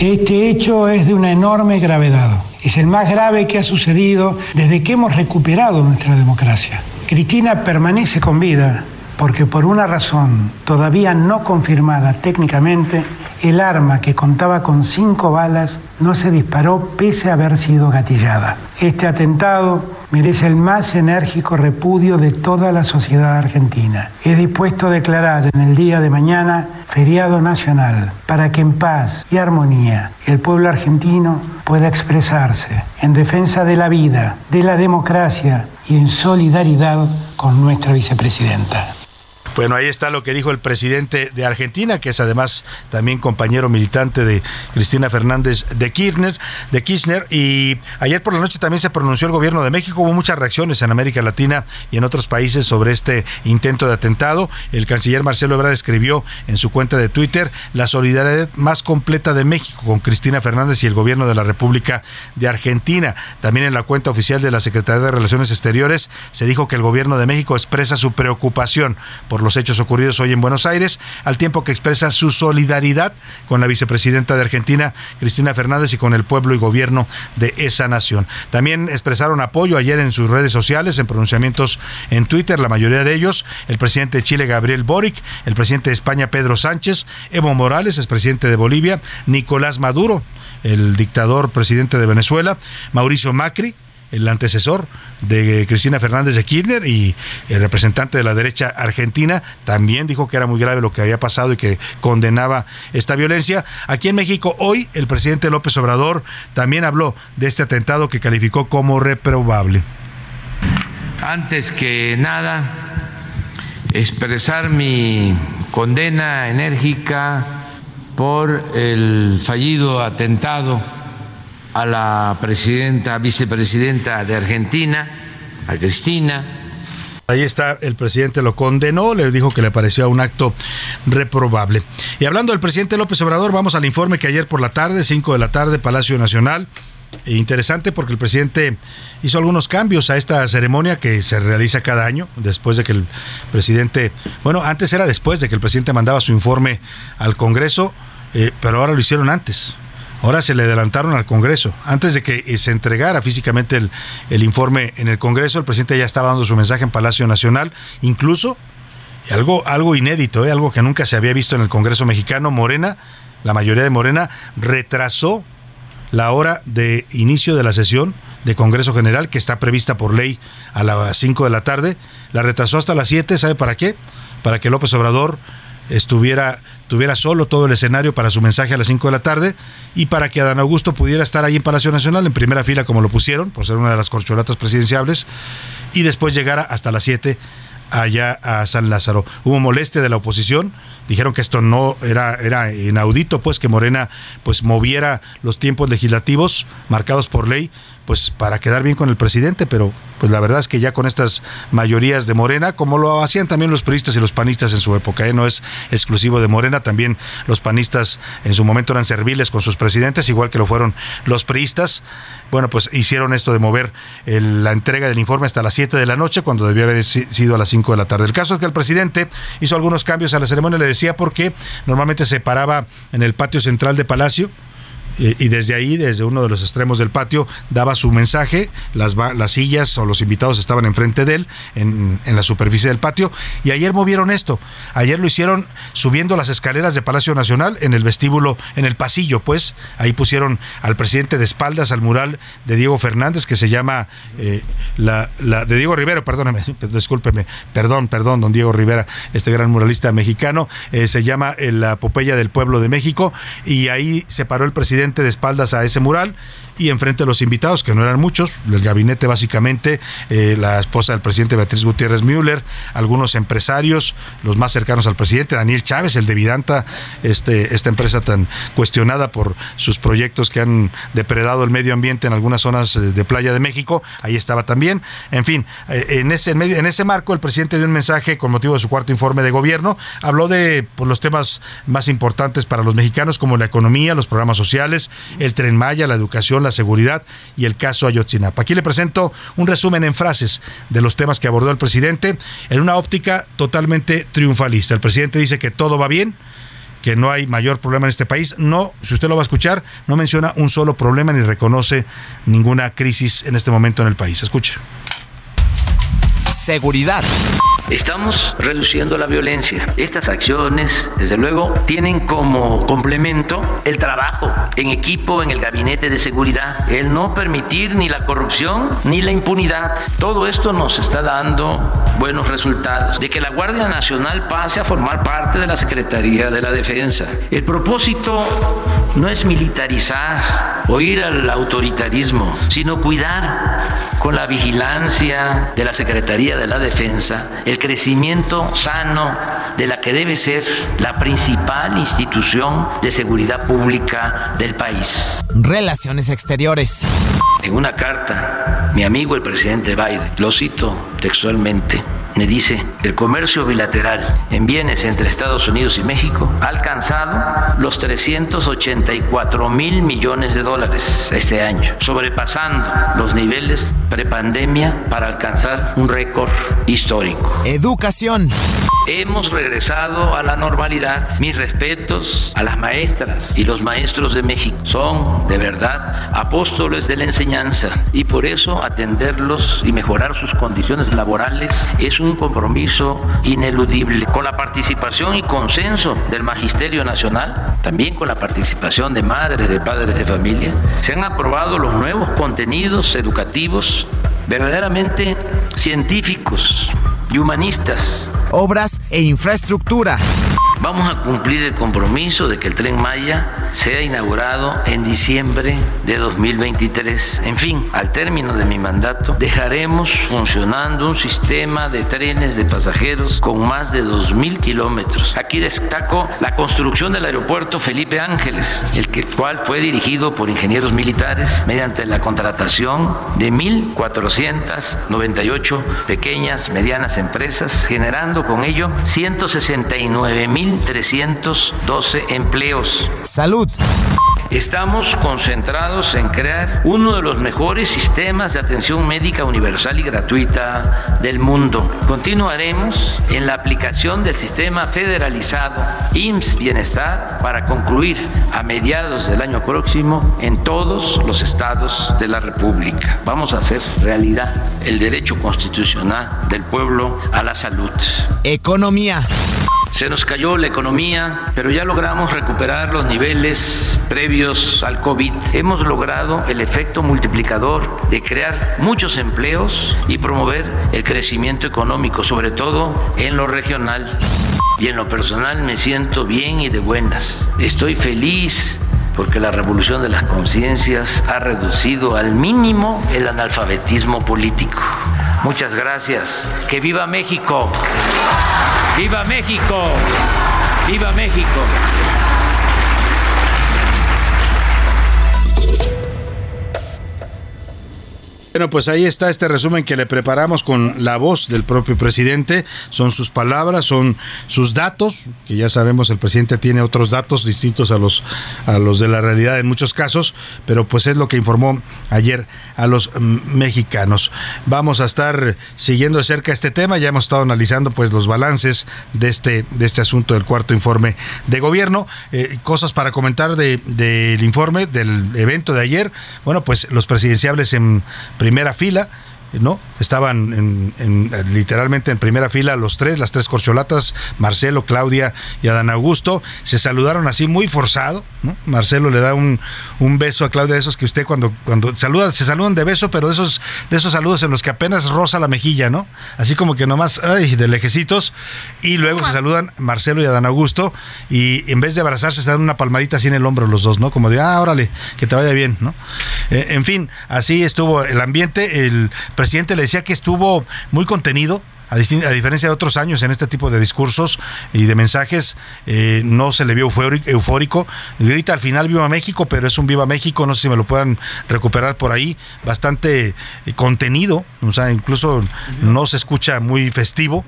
Este hecho es de una enorme gravedad. Es el más grave que ha sucedido desde que hemos recuperado nuestra democracia. Cristina permanece con vida porque por una razón todavía no confirmada técnicamente, el arma que contaba con cinco balas no se disparó pese a haber sido gatillada. Este atentado merece el más enérgico repudio de toda la sociedad argentina. He dispuesto a declarar en el día de mañana feriado nacional para que en paz y armonía el pueblo argentino pueda expresarse en defensa de la vida, de la democracia y en solidaridad con nuestra vicepresidenta. Bueno, ahí está lo que dijo el presidente de Argentina, que es además también compañero militante de Cristina Fernández de Kirchner, de Kirchner. Y ayer por la noche también se pronunció el gobierno de México. Hubo muchas reacciones en América Latina y en otros países sobre este intento de atentado. El canciller Marcelo Ebrard escribió en su cuenta de Twitter la solidaridad más completa de México con Cristina Fernández y el gobierno de la República de Argentina. También en la cuenta oficial de la Secretaría de Relaciones Exteriores se dijo que el gobierno de México expresa su preocupación por los hechos ocurridos hoy en Buenos Aires, al tiempo que expresa su solidaridad con la vicepresidenta de Argentina, Cristina Fernández, y con el pueblo y gobierno de esa nación. También expresaron apoyo ayer en sus redes sociales, en pronunciamientos en Twitter, la mayoría de ellos, el presidente de Chile, Gabriel Boric, el presidente de España, Pedro Sánchez, Evo Morales, es presidente de Bolivia, Nicolás Maduro, el dictador presidente de Venezuela, Mauricio Macri, el antecesor de Cristina Fernández de Kirchner y el representante de la derecha argentina también dijo que era muy grave lo que había pasado y que condenaba esta violencia. Aquí en México hoy el presidente López Obrador también habló de este atentado que calificó como reprobable. Antes que nada, expresar mi condena enérgica por el fallido atentado a la presidenta, vicepresidenta de Argentina, a Cristina. Ahí está, el presidente lo condenó, le dijo que le parecía un acto reprobable. Y hablando del presidente López Obrador, vamos al informe que ayer por la tarde, 5 de la tarde, Palacio Nacional. E interesante porque el presidente hizo algunos cambios a esta ceremonia que se realiza cada año, después de que el presidente, bueno, antes era después de que el presidente mandaba su informe al Congreso, eh, pero ahora lo hicieron antes. Ahora se le adelantaron al Congreso. Antes de que se entregara físicamente el, el, informe en el Congreso, el presidente ya estaba dando su mensaje en Palacio Nacional. Incluso, algo, algo inédito, ¿eh? algo que nunca se había visto en el Congreso mexicano, Morena, la mayoría de Morena, retrasó la hora de inicio de la sesión de Congreso General, que está prevista por ley a las 5 de la tarde. La retrasó hasta las 7, ¿sabe para qué? Para que López Obrador estuviera tuviera solo todo el escenario para su mensaje a las 5 de la tarde y para que Adán Augusto pudiera estar ahí en Palacio Nacional en primera fila como lo pusieron, por ser una de las corcholatas presidenciables, y después llegara hasta las 7 allá a San Lázaro. Hubo molestia de la oposición, dijeron que esto no era, era inaudito, pues que Morena pues moviera los tiempos legislativos marcados por ley pues para quedar bien con el presidente, pero pues la verdad es que ya con estas mayorías de Morena, como lo hacían también los periodistas y los panistas en su época, ¿eh? no es exclusivo de Morena, también los panistas en su momento eran serviles con sus presidentes, igual que lo fueron los priistas. Bueno, pues hicieron esto de mover la entrega del informe hasta las 7 de la noche, cuando debió haber sido a las 5 de la tarde. El caso es que el presidente hizo algunos cambios a la ceremonia, le decía porque normalmente se paraba en el patio central de Palacio, y desde ahí, desde uno de los extremos del patio, daba su mensaje, las, las sillas o los invitados estaban enfrente de él, en, en, la superficie del patio, y ayer movieron esto, ayer lo hicieron subiendo las escaleras de Palacio Nacional, en el vestíbulo, en el pasillo, pues, ahí pusieron al presidente de espaldas al mural de Diego Fernández, que se llama, eh, la, la, de Diego Rivera, perdóneme, discúlpeme, perdón, perdón, don Diego Rivera, este gran muralista mexicano, eh, se llama eh, La Popeya del Pueblo de México, y ahí se paró el presidente de espaldas a ese mural y enfrente a los invitados, que no eran muchos, el gabinete básicamente, eh, la esposa del presidente Beatriz Gutiérrez Müller, algunos empresarios, los más cercanos al presidente, Daniel Chávez, el de Vidanta, este, esta empresa tan cuestionada por sus proyectos que han depredado el medio ambiente en algunas zonas de Playa de México, ahí estaba también. En fin, eh, en ese, en ese marco el presidente dio un mensaje con motivo de su cuarto informe de gobierno, habló de pues, los temas más importantes para los mexicanos como la economía, los programas sociales, el tren Maya, la educación, la seguridad y el caso Ayotzinapa. Aquí le presento un resumen en frases de los temas que abordó el presidente en una óptica totalmente triunfalista. El presidente dice que todo va bien, que no hay mayor problema en este país. No, si usted lo va a escuchar, no menciona un solo problema ni reconoce ninguna crisis en este momento en el país. Escuche. Seguridad. Estamos reduciendo la violencia. Estas acciones, desde luego, tienen como complemento el trabajo en equipo en el gabinete de seguridad, el no permitir ni la corrupción ni la impunidad. Todo esto nos está dando buenos resultados. De que la Guardia Nacional pase a formar parte de la Secretaría de la Defensa. El propósito no es militarizar o ir al autoritarismo, sino cuidar con la vigilancia de la Secretaría de la Defensa el crecimiento sano de la que debe ser la principal institución de seguridad pública del país. Relaciones exteriores. En una carta, mi amigo el presidente Biden, lo cito textualmente, me dice, el comercio bilateral en bienes entre Estados Unidos y México ha alcanzado los 384 mil millones de dólares este año, sobrepasando los niveles prepandemia para alcanzar un récord histórico. Educación. Hemos regresado a la normalidad. Mis respetos a las maestras y los maestros de México. Son, de verdad, apóstoles de la enseñanza y por eso atenderlos y mejorar sus condiciones laborales es un compromiso ineludible. Con la participación y consenso del Magisterio Nacional, también con la participación de madres, de padres de familia, se han aprobado los nuevos contenidos educativos verdaderamente científicos y humanistas. Obras e infraestructura. Vamos a cumplir el compromiso de que el tren Maya sea inaugurado en diciembre de 2023. En fin, al término de mi mandato, dejaremos funcionando un sistema de trenes de pasajeros con más de 2.000 kilómetros. Aquí destaco la construcción del aeropuerto Felipe Ángeles, el cual fue dirigido por ingenieros militares mediante la contratación de 1.498 pequeñas, medianas empresas, generando con ello 169.312 empleos. Salud. Estamos concentrados en crear uno de los mejores sistemas de atención médica universal y gratuita del mundo. Continuaremos en la aplicación del sistema federalizado IMSS Bienestar para concluir a mediados del año próximo en todos los estados de la República. Vamos a hacer realidad el derecho constitucional del pueblo a la salud. Economía. Se nos cayó la economía, pero ya logramos recuperar los niveles previos al COVID. Hemos logrado el efecto multiplicador de crear muchos empleos y promover el crecimiento económico, sobre todo en lo regional. Y en lo personal me siento bien y de buenas. Estoy feliz porque la revolución de las conciencias ha reducido al mínimo el analfabetismo político. Muchas gracias. Que viva México. ¡Viva México! ¡Viva México! Bueno, pues ahí está este resumen que le preparamos con la voz del propio presidente. Son sus palabras, son sus datos, que ya sabemos el presidente tiene otros datos distintos a los, a los de la realidad en muchos casos, pero pues es lo que informó ayer a los mm, mexicanos. Vamos a estar siguiendo de cerca este tema, ya hemos estado analizando pues los balances de este, de este asunto del cuarto informe de gobierno. Eh, cosas para comentar del de, informe del evento de ayer. Bueno, pues los presidenciables en primera fila, ¿no? Estaban en, en, literalmente en primera fila los tres, las tres corcholatas, Marcelo, Claudia y Adán Augusto. Se saludaron así muy forzado, ¿no? Marcelo le da un, un beso a Claudia de esos que usted cuando, cuando saluda, se saludan de beso, pero de esos, de esos saludos en los que apenas roza la mejilla, ¿no? Así como que nomás, ay, de lejecitos. Y luego se saludan Marcelo y Adán Augusto y en vez de abrazarse se dan una palmadita así en el hombro los dos, ¿no? Como de, ah, órale, que te vaya bien, ¿no? Eh, en fin, así estuvo el ambiente. El presidente le decía que estuvo muy contenido, a, a, diferencia de otros años en este tipo de discursos y de mensajes, eh, no se le vio eufórico. Grita al final Viva México, pero es un Viva México, no sé si me lo puedan recuperar por ahí, bastante eh, contenido, o sea, incluso no se escucha muy festivo.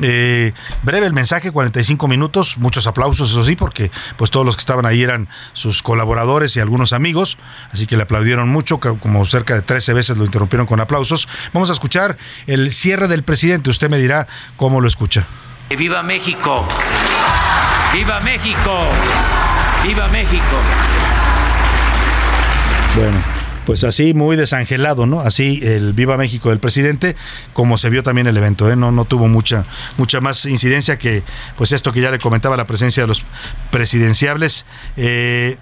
Eh, breve el mensaje, 45 minutos, muchos aplausos, eso sí, porque pues todos los que estaban ahí eran sus colaboradores y algunos amigos, así que le aplaudieron mucho, como cerca de 13 veces lo interrumpieron con aplausos. Vamos a escuchar el cierre del presidente, usted me dirá cómo lo escucha. ¡Viva México! ¡Viva México! ¡Viva México! Bueno, pues así muy desangelado, ¿no? Así el Viva México del presidente, como se vio también el evento, ¿eh? No, no tuvo mucha, mucha más incidencia que pues esto que ya le comentaba, la presencia de los presidenciables. Eh,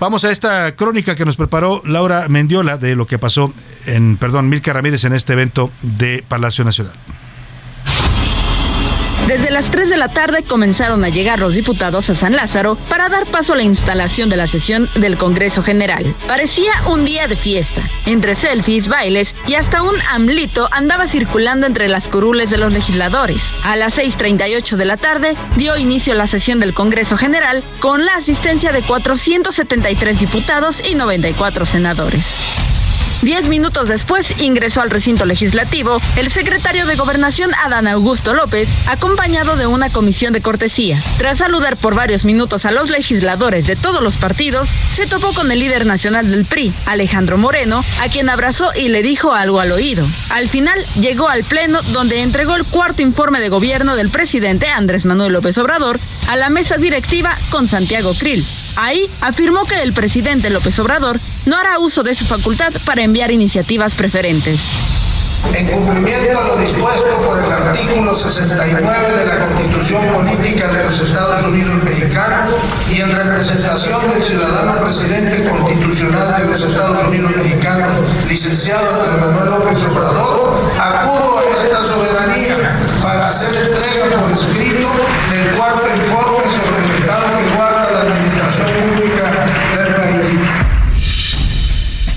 Vamos a esta crónica que nos preparó Laura Mendiola de lo que pasó en, perdón, Milka Ramírez en este evento de Palacio Nacional. Desde las 3 de la tarde comenzaron a llegar los diputados a San Lázaro para dar paso a la instalación de la sesión del Congreso General. Parecía un día de fiesta. Entre selfies, bailes y hasta un amlito andaba circulando entre las curules de los legisladores. A las 6.38 de la tarde dio inicio la sesión del Congreso General con la asistencia de 473 diputados y 94 senadores. Diez minutos después ingresó al recinto legislativo el secretario de Gobernación Adán Augusto López, acompañado de una comisión de cortesía. Tras saludar por varios minutos a los legisladores de todos los partidos, se topó con el líder nacional del PRI, Alejandro Moreno, a quien abrazó y le dijo algo al oído. Al final llegó al Pleno donde entregó el cuarto informe de gobierno del presidente Andrés Manuel López Obrador a la mesa directiva con Santiago Krill. Ahí afirmó que el presidente López Obrador no hará uso de su facultad para enviar iniciativas preferentes. En cumplimiento a lo dispuesto por el artículo 69 de la Constitución Política de los Estados Unidos Mexicanos y en representación del ciudadano presidente constitucional de los Estados Unidos Mexicanos, licenciado Andrés Manuel López Obrador, acudo a esta soberanía para hacer entrega por escrito del cuarto informe sobre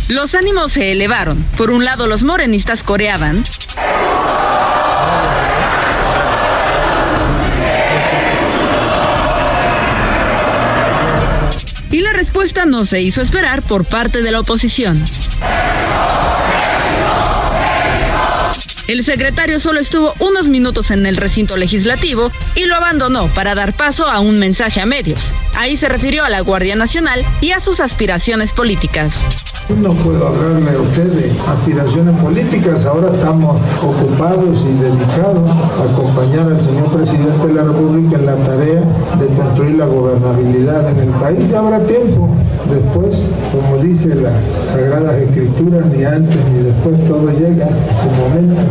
Los ánimos se elevaron. Por un lado, los morenistas coreaban. Y la respuesta no se hizo esperar por parte de la oposición. El secretario solo estuvo unos minutos en el recinto legislativo y lo abandonó para dar paso a un mensaje a medios. Ahí se refirió a la Guardia Nacional y a sus aspiraciones políticas. No puedo hablarle a usted de aspiraciones políticas, ahora estamos ocupados y dedicados a acompañar al señor presidente de la República en la tarea de construir la gobernabilidad en el país. Ya habrá tiempo después, como dice la Sagradas Escrituras, ni antes ni después todo llega a su momento.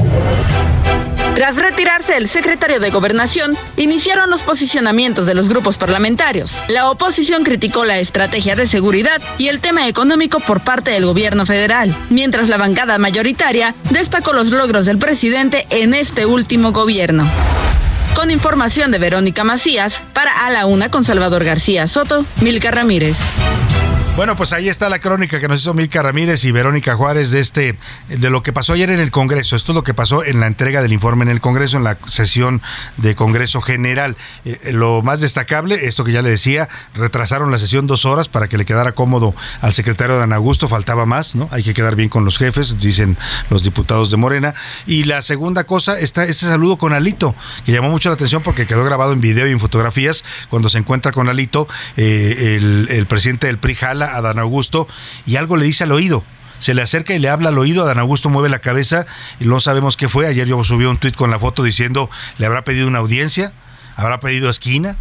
Tras retirarse el secretario de Gobernación, iniciaron los posicionamientos de los grupos parlamentarios. La oposición criticó la estrategia de seguridad y el tema económico por parte del gobierno federal, mientras la bancada mayoritaria destacó los logros del presidente en este último gobierno. Con información de Verónica Macías, para A la Una con Salvador García Soto, Milka Ramírez. Bueno, pues ahí está la crónica que nos hizo Milka Ramírez y Verónica Juárez de este de lo que pasó ayer en el Congreso. Esto es lo que pasó en la entrega del informe en el Congreso, en la sesión de Congreso General. Eh, lo más destacable, esto que ya le decía, retrasaron la sesión dos horas para que le quedara cómodo al secretario Dan Augusto, faltaba más, ¿no? Hay que quedar bien con los jefes, dicen los diputados de Morena. Y la segunda cosa está este saludo con Alito, que llamó mucho la atención porque quedó grabado en video y en fotografías cuando se encuentra con Alito, eh, el, el presidente del PRI jala a Dan Augusto y algo le dice al oído. Se le acerca y le habla al oído, Dan Augusto mueve la cabeza y no sabemos qué fue. Ayer yo subí un tuit con la foto diciendo, ¿le habrá pedido una audiencia? ¿Habrá pedido esquina?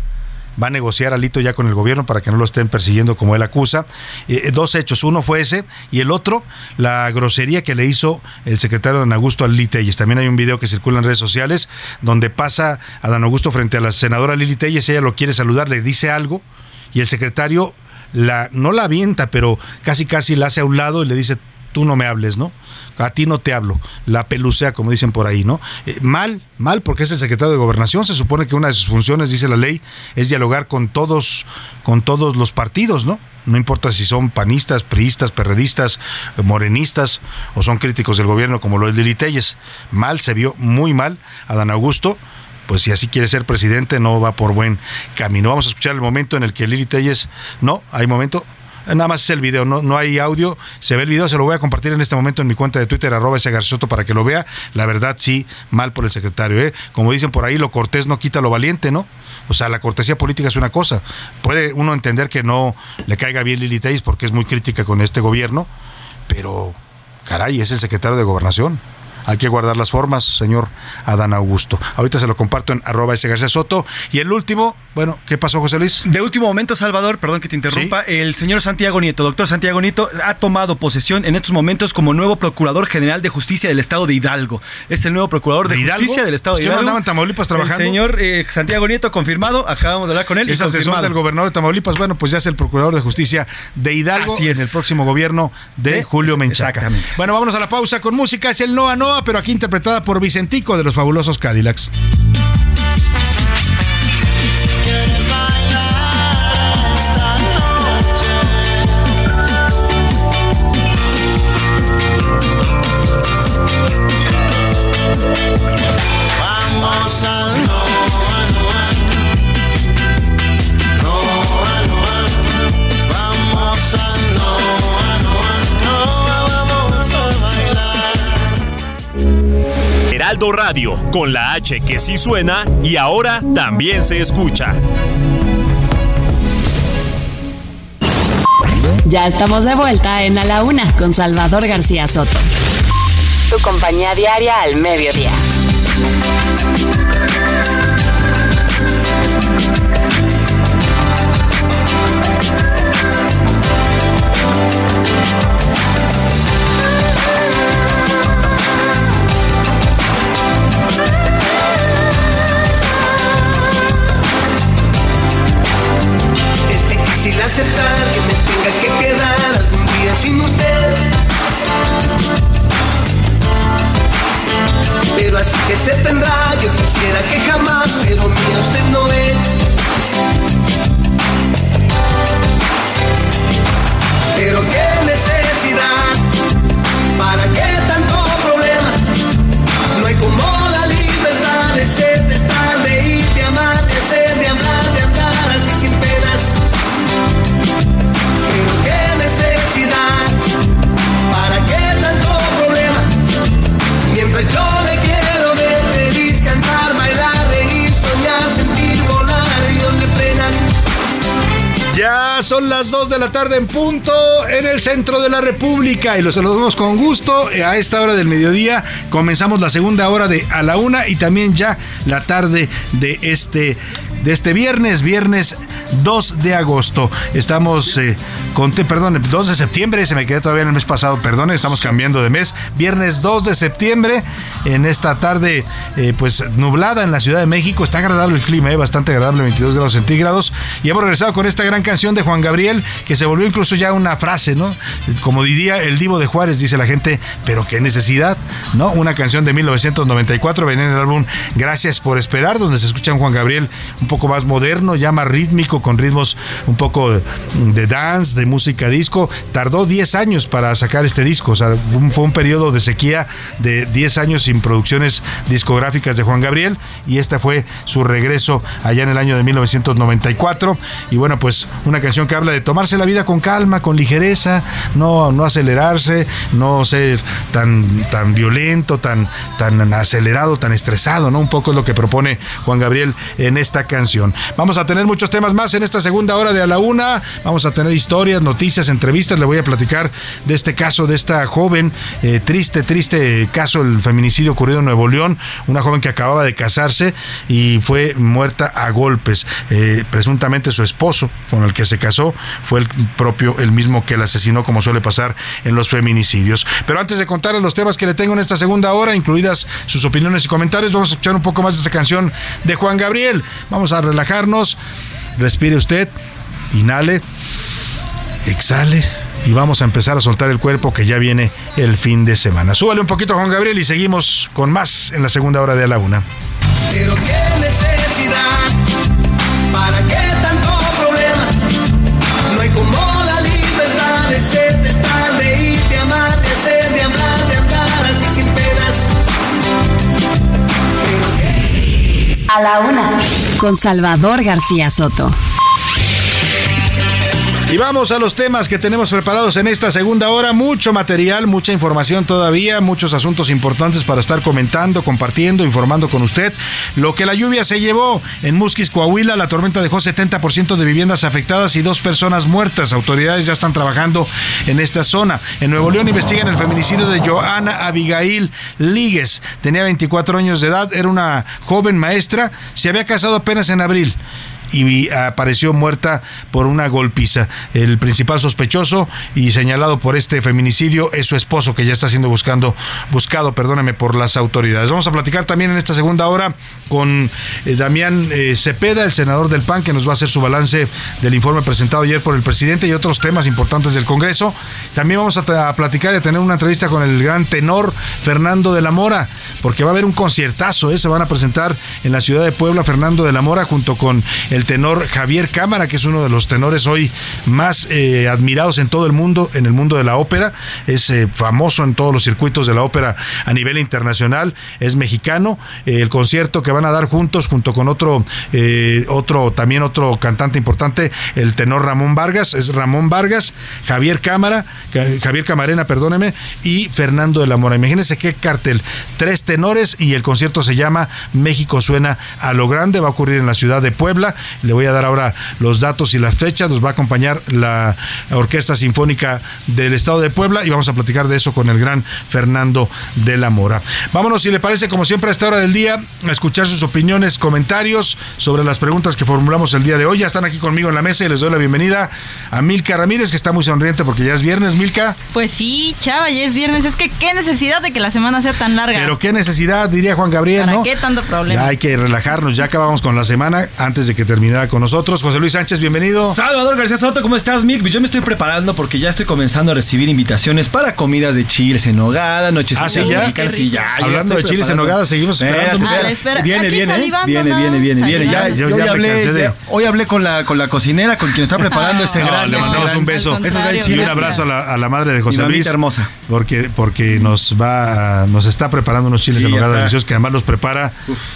va a negociar Alito ya con el gobierno para que no lo estén persiguiendo como él acusa. Eh, dos hechos, uno fue ese y el otro, la grosería que le hizo el secretario Dan Augusto a Lili Telles. También hay un video que circula en redes sociales donde pasa a Dan Augusto frente a la senadora Lili Telles, ella lo quiere saludar, le dice algo y el secretario la, no la avienta, pero casi casi la hace a un lado y le dice, tú no me hables, ¿no? A ti no te hablo. La pelucea, como dicen por ahí, ¿no? Eh, mal, mal, porque es el secretario de Gobernación. Se supone que una de sus funciones, dice la ley, es dialogar con todos, con todos los partidos, ¿no? No importa si son panistas, priistas, perredistas, morenistas o son críticos del gobierno como lo es Lili Telles. Mal, se vio muy mal a Dan Augusto pues si así quiere ser presidente no va por buen camino. Vamos a escuchar el momento en el que Lili Telles, no, hay momento, Nada más es el video, no, no hay audio. Se ve el video, se lo voy a compartir en este momento en mi cuenta de Twitter, arroba ese Garzoto, para que lo vea. La verdad, sí, mal por el secretario. ¿eh? Como dicen por ahí, lo cortés no quita lo valiente, ¿no? O sea, la cortesía política es una cosa. Puede uno entender que no le caiga bien Lili Teis porque es muy crítica con este gobierno, pero caray, es el secretario de Gobernación. Hay que guardar las formas, señor Adán Augusto. Ahorita se lo comparto en arroba ese García Soto. Y el último, bueno, ¿qué pasó, José Luis? De último momento, Salvador, perdón que te interrumpa, el señor Santiago Nieto, doctor Santiago Nieto, ha tomado posesión en estos momentos como nuevo Procurador General de Justicia del Estado de Hidalgo. Es el nuevo Procurador de. Justicia del Estado Pues, de ¿qué no Hidalgo. Tamaulipas trabajando? El señor eh, Santiago Nieto confirmado, acabamos de hablar con él. Es asesor del gobernador de Tamaulipas. Bueno, pues ya es el procurador de justicia de Hidalgo Así es. en el próximo gobierno de De- Julio Menchaca. exactamente. Bueno, vámonos a la pausa con música. Es el Noa Noa, pero aquí interpretada por Vicentico de los fabulosos Cadillacs. Radio, con la H que sí suena y ahora también se escucha. Ya estamos de vuelta en A la Una con Salvador García Soto. Tu compañía diaria al mediodía. Aceptar que me tenga que quedar algún día sin usted. Pero así que se tendrá, yo quisiera que jamás, pero mía usted no es. Pero qué necesidad, para qué tanto problema. No hay como la libertad de ser, de estar, de ir, de amar, de ser, de hablar, Son las 2 de la tarde en punto en el centro de la República y los saludamos con gusto. A esta hora del mediodía comenzamos la segunda hora de a la una y también ya la tarde de este de este viernes, viernes 2 de agosto. Estamos eh, con, te- perdón, 2 de septiembre, se me quedé todavía en el mes pasado, perdón, estamos cambiando de mes. Viernes 2 de septiembre, en esta tarde eh, pues nublada en la Ciudad de México, está agradable el clima, eh, bastante agradable, 22 grados centígrados. Y hemos regresado con esta gran canción de Juan Gabriel, que se volvió incluso ya una frase, ¿no? Como diría el divo de Juárez, dice la gente, pero qué necesidad, ¿no? Una canción de 1994, venía en el álbum Gracias por esperar, donde se escucha un Juan Gabriel un poco más moderno, ya más rítmico, con ritmos un poco de dance, de música disco. Tardó 10 años para sacar este disco, o sea, fue un periodo de sequía de 10 años sin producciones discográficas de Juan Gabriel y esta fue su regreso allá en el año de 1994. Y bueno, pues una canción que habla de tomarse la vida con calma, con ligereza, no, no acelerarse, no ser tan, tan violento, tan, tan acelerado, tan estresado, ¿no? Un poco es lo que propone Juan Gabriel en esta canción. Vamos a tener muchos temas más en esta segunda hora de a la una. Vamos a tener historias, noticias, entrevistas. Le voy a platicar de este caso de esta joven, eh, triste, triste caso, el feminicidio ocurrido en Nuevo León. Una joven que acababa de casarse y fue muerta a golpes. Eh, presuntamente su esposo, con el que se casó, fue el propio, el mismo que la asesinó, como suele pasar en los feminicidios. Pero antes de contarles los temas que le tengo en esta segunda hora, incluidas sus opiniones y comentarios, vamos a escuchar un poco más de esta canción de Juan Gabriel. Vamos a relajarnos. Respire usted, inhale, exhale. Y vamos a empezar a soltar el cuerpo que ya viene el fin de semana. Súbale un poquito Juan Gabriel y seguimos con más en la segunda hora de A la Una. Pero qué necesidad, para qué tanto problema. No hay como la libertad de ser, de estar, de ir, de amar, de ser, de hablar, de andar así sin penas. A la Una con Salvador García Soto. Y vamos a los temas que tenemos preparados en esta segunda hora. Mucho material, mucha información todavía, muchos asuntos importantes para estar comentando, compartiendo, informando con usted. Lo que la lluvia se llevó en Musquis, Coahuila, la tormenta dejó 70% de viviendas afectadas y dos personas muertas. Autoridades ya están trabajando en esta zona. En Nuevo León investigan el feminicidio de Joana Abigail Líguez. Tenía 24 años de edad, era una joven maestra, se había casado apenas en abril y apareció muerta por una golpiza. El principal sospechoso y señalado por este feminicidio es su esposo que ya está siendo buscando, buscado, perdóneme, por las autoridades. Vamos a platicar también en esta segunda hora con eh, Damián eh, Cepeda, el senador del PAN, que nos va a hacer su balance del informe presentado ayer por el presidente y otros temas importantes del Congreso. También vamos a, platicar y a tener una entrevista con el gran tenor Fernando de la Mora, porque va a haber un conciertazo, ¿eh? se van a presentar en la ciudad de Puebla Fernando de la Mora junto con tenor Javier Cámara, que es uno de los tenores hoy más eh, admirados en todo el mundo, en el mundo de la ópera. Es eh, famoso en todos los circuitos de la ópera a nivel internacional. Es mexicano. Eh, el concierto que van a dar juntos, junto con otro, otro, también otro cantante importante, el tenor Ramón Vargas, es Ramón Vargas, Javier Cámara, Javier Camarena, perdóneme, y Fernando de la Mora. Imagínense qué cartel. Tres tenores y el concierto se llama México suena a lo grande. Va a ocurrir en la ciudad de Puebla. Le voy a dar ahora los datos y las fechas. Nos va a acompañar la Orquesta Sinfónica del Estado de Puebla y vamos a platicar de eso con el gran Fernando de la Mora. Vámonos, si le parece, como siempre, a esta hora del día, a escuchar sus opiniones, comentarios sobre las preguntas que formulamos el día de hoy. Ya están aquí conmigo en la mesa y les doy la bienvenida a Milka Ramírez, que está muy sonriente porque ya es viernes, Milka. Pues sí, chava, ya es viernes. Es que qué necesidad de que la semana sea tan larga. Pero qué necesidad, diría Juan Gabriel, ¿Para ¿no? qué tanto problema? Ya hay que relajarnos, ya acabamos con la semana antes de que termine con nosotros. José Luis Sánchez, bienvenido. Salvador García Soto, ¿cómo estás, Mick? Yo me estoy preparando porque ya estoy comenzando a recibir invitaciones para comidas de chiles en nogada, noches Ah, ¿sí, ya? Sí, ya, ya Hablando de chiles en nogada, seguimos esperando. La espérate. espera. Viene, Aquí viene, viene, ¿no? viene, viene, viene. Ya. Yo ya ya me hablé, cansé de- ya- hoy hablé con la, con la cocinera, con quien está preparando ese No, gran. le mandamos gran- un beso. Y un abrazo a la, a la madre de José Luis. hermosa. Porque, porque nos va nos está preparando unos chiles Sí, en nogada deliciosos que además los prepara.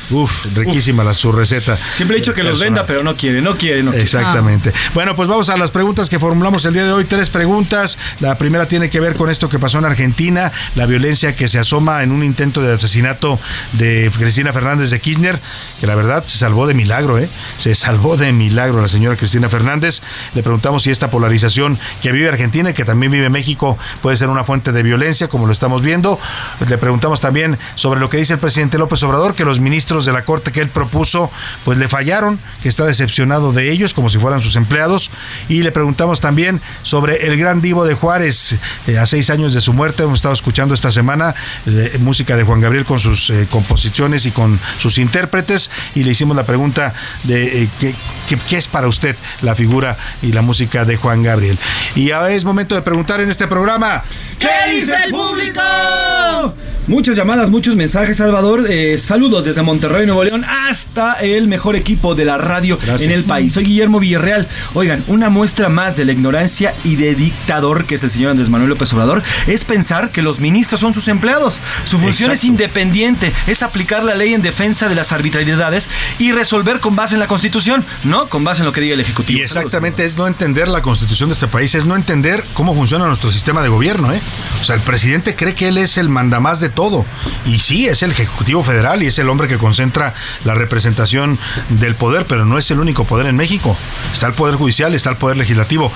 Uf, riquísima la su receta. Siempre he dicho que los venda, pero no quiere, no quiere, no quiere. Exactamente. Bueno, pues vamos a las preguntas que formulamos el día de hoy. Tres preguntas. La primera tiene que ver con esto que pasó en Argentina, la violencia que se asoma en un intento de asesinato de Cristina Fernández de Kirchner, que la verdad se salvó de milagro, ¿eh? Se salvó de milagro la señora Cristina Fernández. Le preguntamos si esta polarización que vive Argentina y que también vive México puede ser una fuente de violencia, como lo estamos viendo. Le preguntamos también sobre lo que dice el presidente López Obrador, que los ministros de la Corte que él propuso, pues le fallaron, que está decepcionado de ellos, como si fueran sus empleados. Y le preguntamos también sobre el gran divo de Juárez, eh, a seis años de su muerte. Hemos estado escuchando esta semana eh, música de Juan Gabriel con sus eh, composiciones y con sus intérpretes. Y le hicimos la pregunta de eh, ¿qué, qué, qué es para usted la figura y la música de Juan Gabriel. Y ahora es momento de preguntar en este programa. ¿Qué dice el público? Muchas llamadas, muchos mensajes, Salvador. Eh, saludos desde Monterrey, Nuevo León, hasta el mejor equipo de la radio Gracias. en el país. Soy Guillermo Villarreal. Oigan, una muestra más de la ignorancia y de dictador que es el señor Andrés Manuel López Obrador es pensar que los ministros son sus empleados. Su función es independiente, es aplicar la ley en defensa de las arbitrariedades y resolver con base en la Constitución, no con base en lo que diga el Ejecutivo. Y exactamente es no entender la constitución de este país, es no entender cómo funciona nuestro sistema de gobierno. ¿eh? O sea, el presidente cree que él es el mandamás de todo. Y sí, es el Ejecutivo Federal y es el hombre que concentra la representación del poder, pero no es el único poder en México. Está el Poder Judicial, está el Poder Legislativo.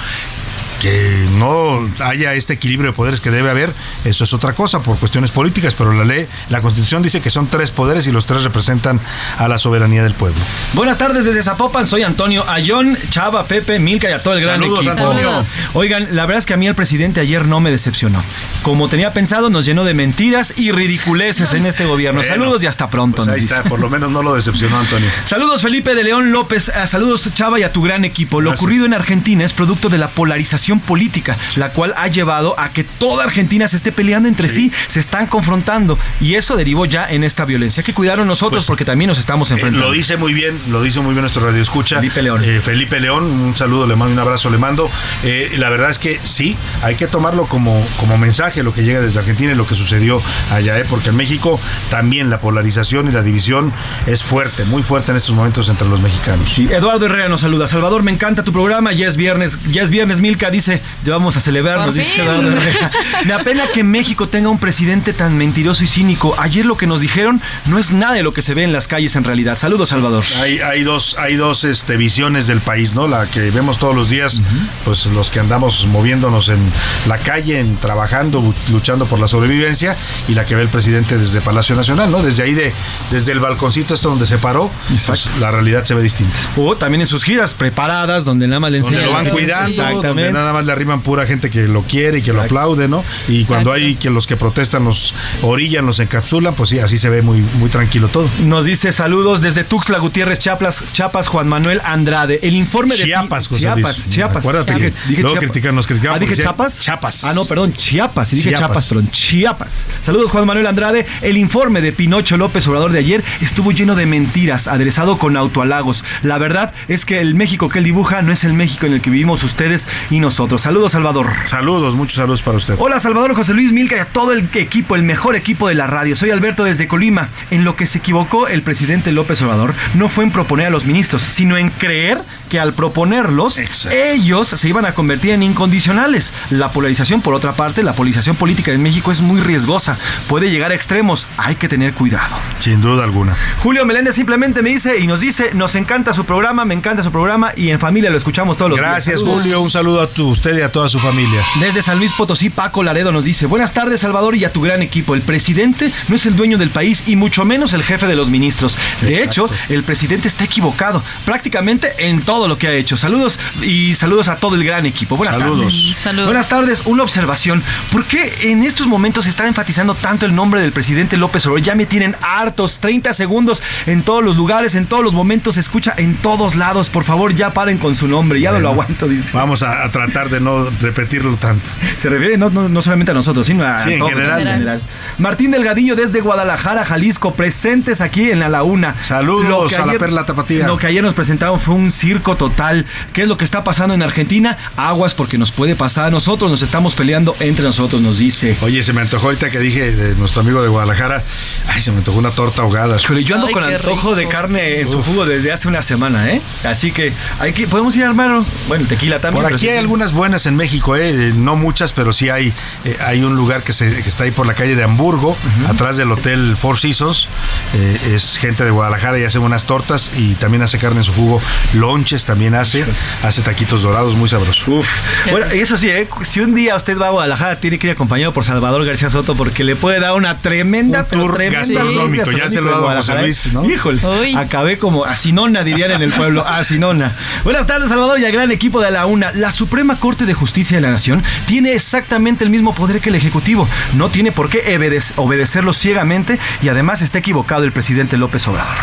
Que no haya este equilibrio de poderes que debe haber, eso es otra cosa por cuestiones políticas, pero la ley, la constitución dice que son tres poderes y los tres representan a la soberanía del pueblo. Buenas tardes desde Zapopan, soy Antonio Ayón, Chava, Pepe, Milka y a todo el gran Saludos, equipo. Antonio. Saludos. Oigan, la verdad es que a mí el presidente ayer no me decepcionó. Como tenía pensado, nos llenó de mentiras y ridiculeces en este gobierno. Bueno, Saludos y hasta pronto. Pues nos ahí dice. está, por lo menos no lo decepcionó Antonio. Saludos Felipe de León López, Ah, saludos Chava y a tu gran equipo. Lo Gracias. ocurrido en Argentina es producto de la polarización política, la cual ha llevado a que toda Argentina se esté peleando entre sí, se están confrontando y eso derivó ya en esta violencia. Hay que cuidarnos nosotros Pues, porque también nos estamos Eh, enfrentando. lo dice muy bien, lo dice muy bien nuestro radio escucha. Felipe León. Eh, Felipe León, un saludo, le mando un abrazo, le mando. Eh, la verdad es que sí, hay que tomarlo como, como mensaje lo que llega desde Argentina y lo que sucedió allá, porque en México también la polarización y la división es fuerte, muy fuerte en estos momentos entre los mexicanos. Sí, Eduardo Herrera nos saluda. Salvador, me encanta tu programa. Ya es viernes, ya es viernes, Milka dice, ya vamos a celebrarnos, dice. Eduardo Herrera. Me apena que México tenga un presidente tan mentiroso y cínico. Ayer lo que nos dijeron no es nada de lo que se ve en las calles en realidad. Saludos, Salvador. Hay, hay dos, hay dos este, visiones del país, ¿no? La que vemos todos los días, pues los que andamos moviéndonos en la calle, en, trabajando, luchando por la sobrevivencia, y la que ve el presidente desde Palacio Nacional, ¿no? Desde ahí, de, desde el balconcito este donde se paró, pues la realidad se ve distinta. O también en sus giras preparadas, donde nada más le Donde enseñan. lo van cuidando, donde nada más le arriman pura gente que lo quiere y que lo aplaude, ¿no? Y cuando hay que los que protestan los orillan, los encapsulan, pues sí, así se ve muy, muy tranquilo todo. Nos dice saludos desde Tuxtla Gutiérrez, Chiapas, Chiapas Juan Manuel Andrade. El informe de Chiapas, José Chiapas, Luis. Chiapas. Acuérdate que luego critican- nos criticaban Ah, dije Chiapas. Chiapas. Ah, no, perdón, Chiapas. Y dije Chiapas. Chiapas, perdón, Chiapas. Saludos Juan Manuel Andrade. El informe de Pinocho López Obrador de ayer estuvo lleno de mentiras, aderezado con autohalagos. La verdad es que el México que él dibuja no es el México en el que vivimos ustedes y nosotros. Saludos, Salvador. Saludos, muchos saludos para usted. Hola Salvador José Luis Milca y a todo el equipo, el mejor equipo de la radio. Soy Alberto desde Colima. En lo que se equivocó el presidente López Obrador no fue en proponer a los ministros, sino en creer que al proponerlos ellos se iban a convertir en incondicionales. La polarización, por otra parte, la polarización política en México es muy riesgosa. Puede llegar a extremos. Hay que tener cuidado. Sin duda alguna. Julio Meléndez simplemente me dice y nos dice, nos encanta su programa, me encanta su programa y en familia lo escuchamos todos los días. Gracias. Julio. Un saludo a tu, usted y a toda su familia. Desde San Luis Potosí, Paco Laredo nos dice, buenas tardes Salvador y a tu gran equipo. El presidente no es el dueño del país y mucho menos el jefe de los ministros. De hecho, el presidente está equivocado prácticamente en todo lo que ha hecho. Saludos y saludos a todo el gran equipo. Buenas Saludos. tardes. Saludos. Buenas tardes. Una observación. ¿Por qué en estos momentos se está enfatizando tanto el nombre del presidente López Obrador? Ya me tienen hartos. 30 segundos en todos los lugares, en todos los momentos. Se escucha en todos lados. Por favor, ya paren con su nombre. Ya no lo aguanto, dice. Vamos a, a tratar de no repetirlo tanto. Se refiere no, no- no solamente a nosotros, sino a Sí, en todos, general. Martín Delgadillo desde Guadalajara, Jalisco, presentes aquí en la Laguna. Saludos a la Perla Tapatía. Lo que ayer nos presentaron fue un circo total. ¿Qué es lo que está pasando en Argentina? Aguas porque nos puede pasar a nosotros, nos estamos peleando entre nosotros, nos dice. Oye, se me antojó ahorita que dije de nuestro amigo de Guadalajara. Ay, se me antojó una torta ahogada. Híjole, yo ando Ay, con antojo de rico. carne en su jugo desde hace una semana, ¿eh? Así que hay que podemos ir a armarlo. Bueno, tequila también. Por aquí sí- hay buenas en México, ¿eh? Eh, no muchas, pero sí hay, eh, hay un lugar que, se, que está ahí por la calle de Hamburgo, atrás del Hotel Four Seasons. Eh, es gente de Guadalajara y hace unas tortas y también hace carne en su jugo. Lonches también hace, hace taquitos dorados muy sabrosos. Uf. Bueno, eso sí, ¿eh? si un día usted va a Guadalajara, tiene que ir acompañado por Salvador García Soto porque le puede dar una tremenda, Un tour tremenda gastronómico, ya se lo ha dado José. Luis, ¿no? Híjole, Uy. acabé como asinona, dirían en el pueblo, asinona. Buenas tardes, Salvador y al gran equipo de la UNA. La Suprema Corte de Justicia de la Nación tiene exactamente el mismo poder que el Ejecutivo. No tiene por qué obedec- obedecerlo ciegamente y además está equivocado el presidente López Obrador.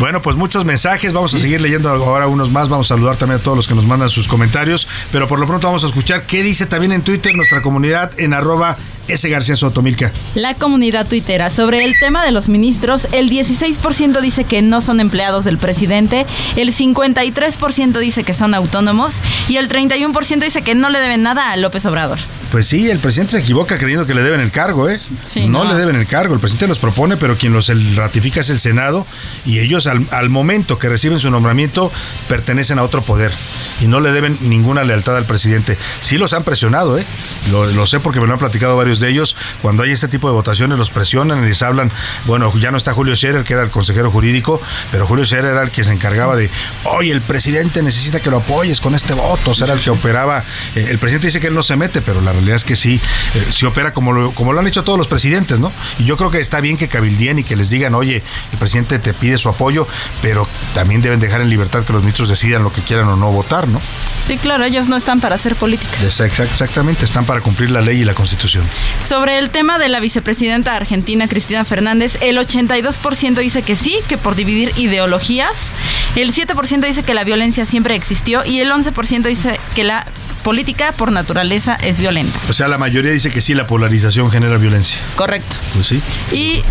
Bueno, pues muchos mensajes. Vamos a seguir leyendo ahora unos más. Vamos a saludar también a todos los que nos mandan sus comentarios. Pero por lo pronto vamos a escuchar qué dice también en Twitter nuestra comunidad en arroba S. García Sotomilca. La comunidad tuitera. Sobre el tema de los ministros, el 16% dice que no son empleados del presidente, el 53% dice que son autónomos y el 31% dice que no le deben nada a López Obrador. Pues sí, el presidente se equivoca creyendo que le deben el cargo, ¿eh? Sí, no, no. le deben el cargo, el presidente los propone, pero quien los ratifica es el Senado y ellos al, al momento que reciben su nombramiento pertenecen a otro poder y no le deben ninguna lealtad al presidente. Sí los han presionado, ¿eh? Lo, lo sé porque me lo han platicado varios de ellos. Cuando hay este tipo de votaciones los presionan y les hablan, bueno, ya no está Julio Scherer, que era el consejero jurídico, pero Julio Scherer era el que se encargaba de, oye, el presidente necesita que lo apoyes con este voto, o sea, era el que operaba. Eh, el presidente dice que él no se mete, pero la realidad es que sí, eh, sí opera como lo, como lo han hecho todos los presidentes, ¿no? Y yo creo que está bien que cabildien y que les digan, oye, el presidente te pide su apoyo, pero también deben dejar en libertad que los ministros decidan lo que quieran o no votar, ¿no? Sí, claro, ellos no están para hacer política. Exact- Exactamente, están para cumplir la ley y la constitución. Sobre el tema de la vicepresidenta argentina Cristina Fernández, el 82% dice que sí, que por dividir ideologías, el 7% dice que la violencia siempre existió y el 11% dice que la política por naturaleza es violenta. O sea, la mayoría dice que sí, la polarización genera violencia. Correcto. Pues sí. Y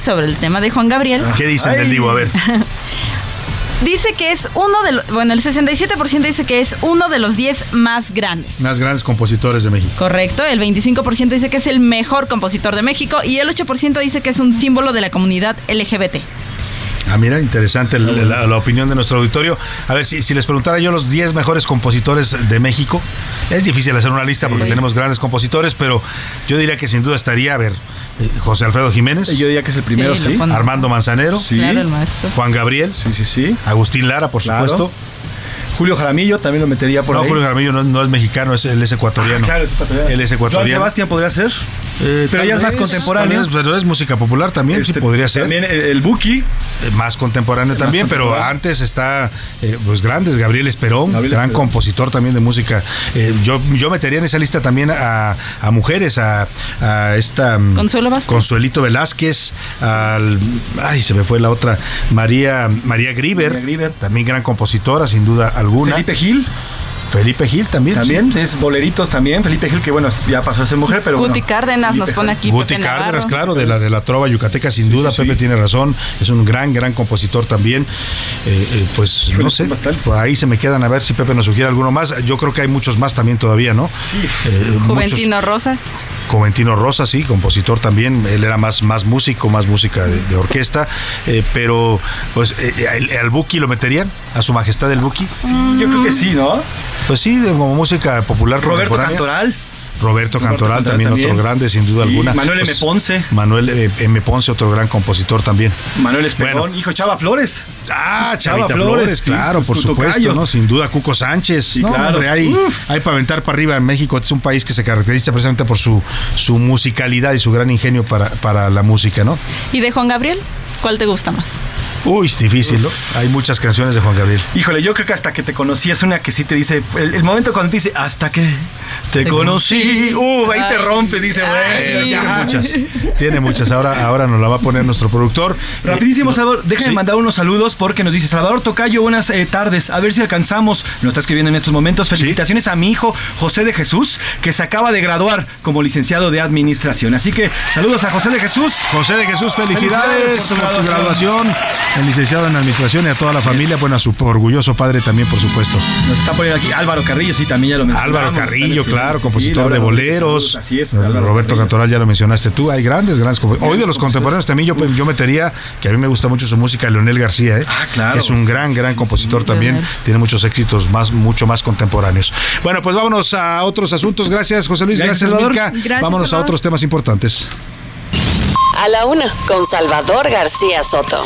sobre el tema de Juan Gabriel. ¿Qué dicen del Divo? A ver. Dice que es uno de los, bueno, el 67% dice que es uno de los 10 más grandes. Más grandes compositores de México. Correcto, el 25% dice que es el mejor compositor de México y el 8% dice que es un símbolo de la comunidad LGBT. Ah, mira, interesante la, la opinión de nuestro auditorio. A ver, si, si les preguntara yo los 10 mejores compositores de México, es difícil hacer una lista porque tenemos grandes compositores, pero yo diría que sin duda estaría, a ver, José Alfredo Jiménez. Yo diría que es el primero, Sí, sí. Armando Manzanero. Sí. Claro, el maestro. Juan Gabriel. Sí, sí, sí. Agustín Lara, por Claro. supuesto. Julio Jaramillo también lo metería por no, ahí. Julio Jaramillo no, no es mexicano, es, él es ecuatoriano. Ah, claro, es ecuatoriano. Él es Joan ecuatoriano. Sebastián podría ser. Eh, pero ya es más contemporáneo. pero es música popular también, sí Este, podría ser. También el, el Buki. Eh, más contemporáneo Más también, pero contemporáneo. antes está eh, pues grandes, Gabriel Esperón, Gabriel gran Esperón. compositor también de música. Eh, yo, yo metería en esa lista también a, a mujeres, a, a esta mm, Consuelo Vázquez. Consuelito Velázquez, al ay se me fue la otra, María María Grieber, María Grieber. también gran compositora, sin duda alguna. Felipe Gil. Felipe Gil también. También, sí. es boleritos también. Felipe Gil, que bueno, ya pasó a ser mujer, pero Guti bueno. Cárdenas nos pone aquí. Guti Pepe Cárdenas, Navarro. claro, de la de la trova yucateca, sin Sí, duda, sí, Pepe sí. tiene razón, es un gran, gran compositor también. Eh, eh, pues no sé, por ahí se me quedan a ver si Pepe nos sugiere alguno más. Yo creo que hay muchos más también todavía, ¿no? Sí. Eh, muchos- Juventino Rosas. Juventino Rosa, sí, compositor también. Él era más, más músico, más música de, de orquesta. eh, pero, pues, eh, ¿al- ¿al Buki lo meterían? ¿A su majestad el Buki? Yo creo que sí, ¿no? Pues sí, de- como música popular. Roberto. Cantoral. Roberto Cantoral, Cantoral también, también. otro grande, sin duda Sí, alguna. Manuel M. Pues, Ponce. Manuel eh, M. Ponce, otro gran compositor también. Manuel Esperón, Bueno. hijo Chava Flores. Ah, Chava Chavita Flores, Flores, sí, claro, pues, por supuesto, tocayo. ¿no? Sin duda, Cuco Sánchez. no, claro. hombre, hay, hay para aventar para arriba en México. Es un país que se caracteriza precisamente por su, su musicalidad y su gran ingenio para, para la música, ¿no? ¿Y de Juan Gabriel? ¿Cuál te gusta más? Uy, es difícil, ¿no? Hay muchas canciones de Juan Gabriel. Híjole, yo creo que hasta que te conocí es una que sí te dice. El, el momento cuando te dice hasta que te, Te conocí. conocí. Uh, ahí te rompe, dice, bueno. Tiene muchas, tiene muchas. Ahora, ahora nos la va a poner nuestro productor. Rapidísimo, Eh, Salvador, déjame sí. mandar unos saludos porque nos dice Salvador Tocayo, buenas eh, tardes, a ver si alcanzamos, nos está escribiendo en estos momentos, felicitaciones a mi hijo José de Jesús, que se acaba de graduar como licenciado de administración. Así que saludos a José de Jesús. José de Jesús, Felicidades felicidades por tu tu graduación. El licenciado en administración y a toda la familia. Bueno, a su orgulloso padre también, por supuesto. Nos está poniendo aquí Álvaro Carrillo, sí, también ya lo mencionamos. Álvaro Carrillo, claro, compositor sí, de boleros. Así es, Álvaro Roberto Carrillo. Cantoral ya lo mencionaste tú. Hay grandes, grandes compositores. Hoy de los contemporáneos también yo, yo metería, que a mí me gusta mucho su música, Leonel García, ¿eh? Ah, claro. Que es un gran, gran compositor también. Tiene muchos éxitos más, mucho más contemporáneos. Bueno, pues vámonos a otros asuntos. Gracias, José Luis. Gracias, Gracias. Gracias, vámonos a otros temas importantes. A la una, con Salvador García Soto.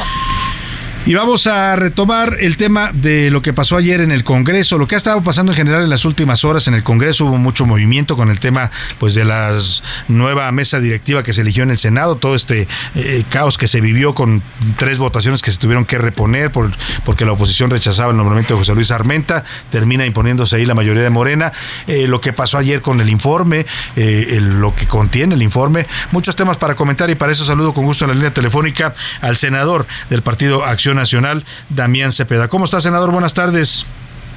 Y vamos a retomar el tema de lo que pasó ayer en el Congreso, lo que ha estado pasando en general en las últimas horas en el Congreso. Hubo mucho movimiento con el tema pues de la nueva mesa directiva que se eligió en el Senado, todo este eh, caos que se vivió con tres votaciones que se tuvieron que reponer por, porque la oposición rechazaba el nombramiento de José Luis Armenta, termina imponiéndose ahí la mayoría de Morena. Eh, lo que pasó ayer con el informe, eh, lo que contiene el informe, muchos temas para comentar y para eso saludo con gusto en la línea telefónica al senador del Partido Acción Nacional, Damián Cepeda. ¿Cómo está, senador? Buenas tardes.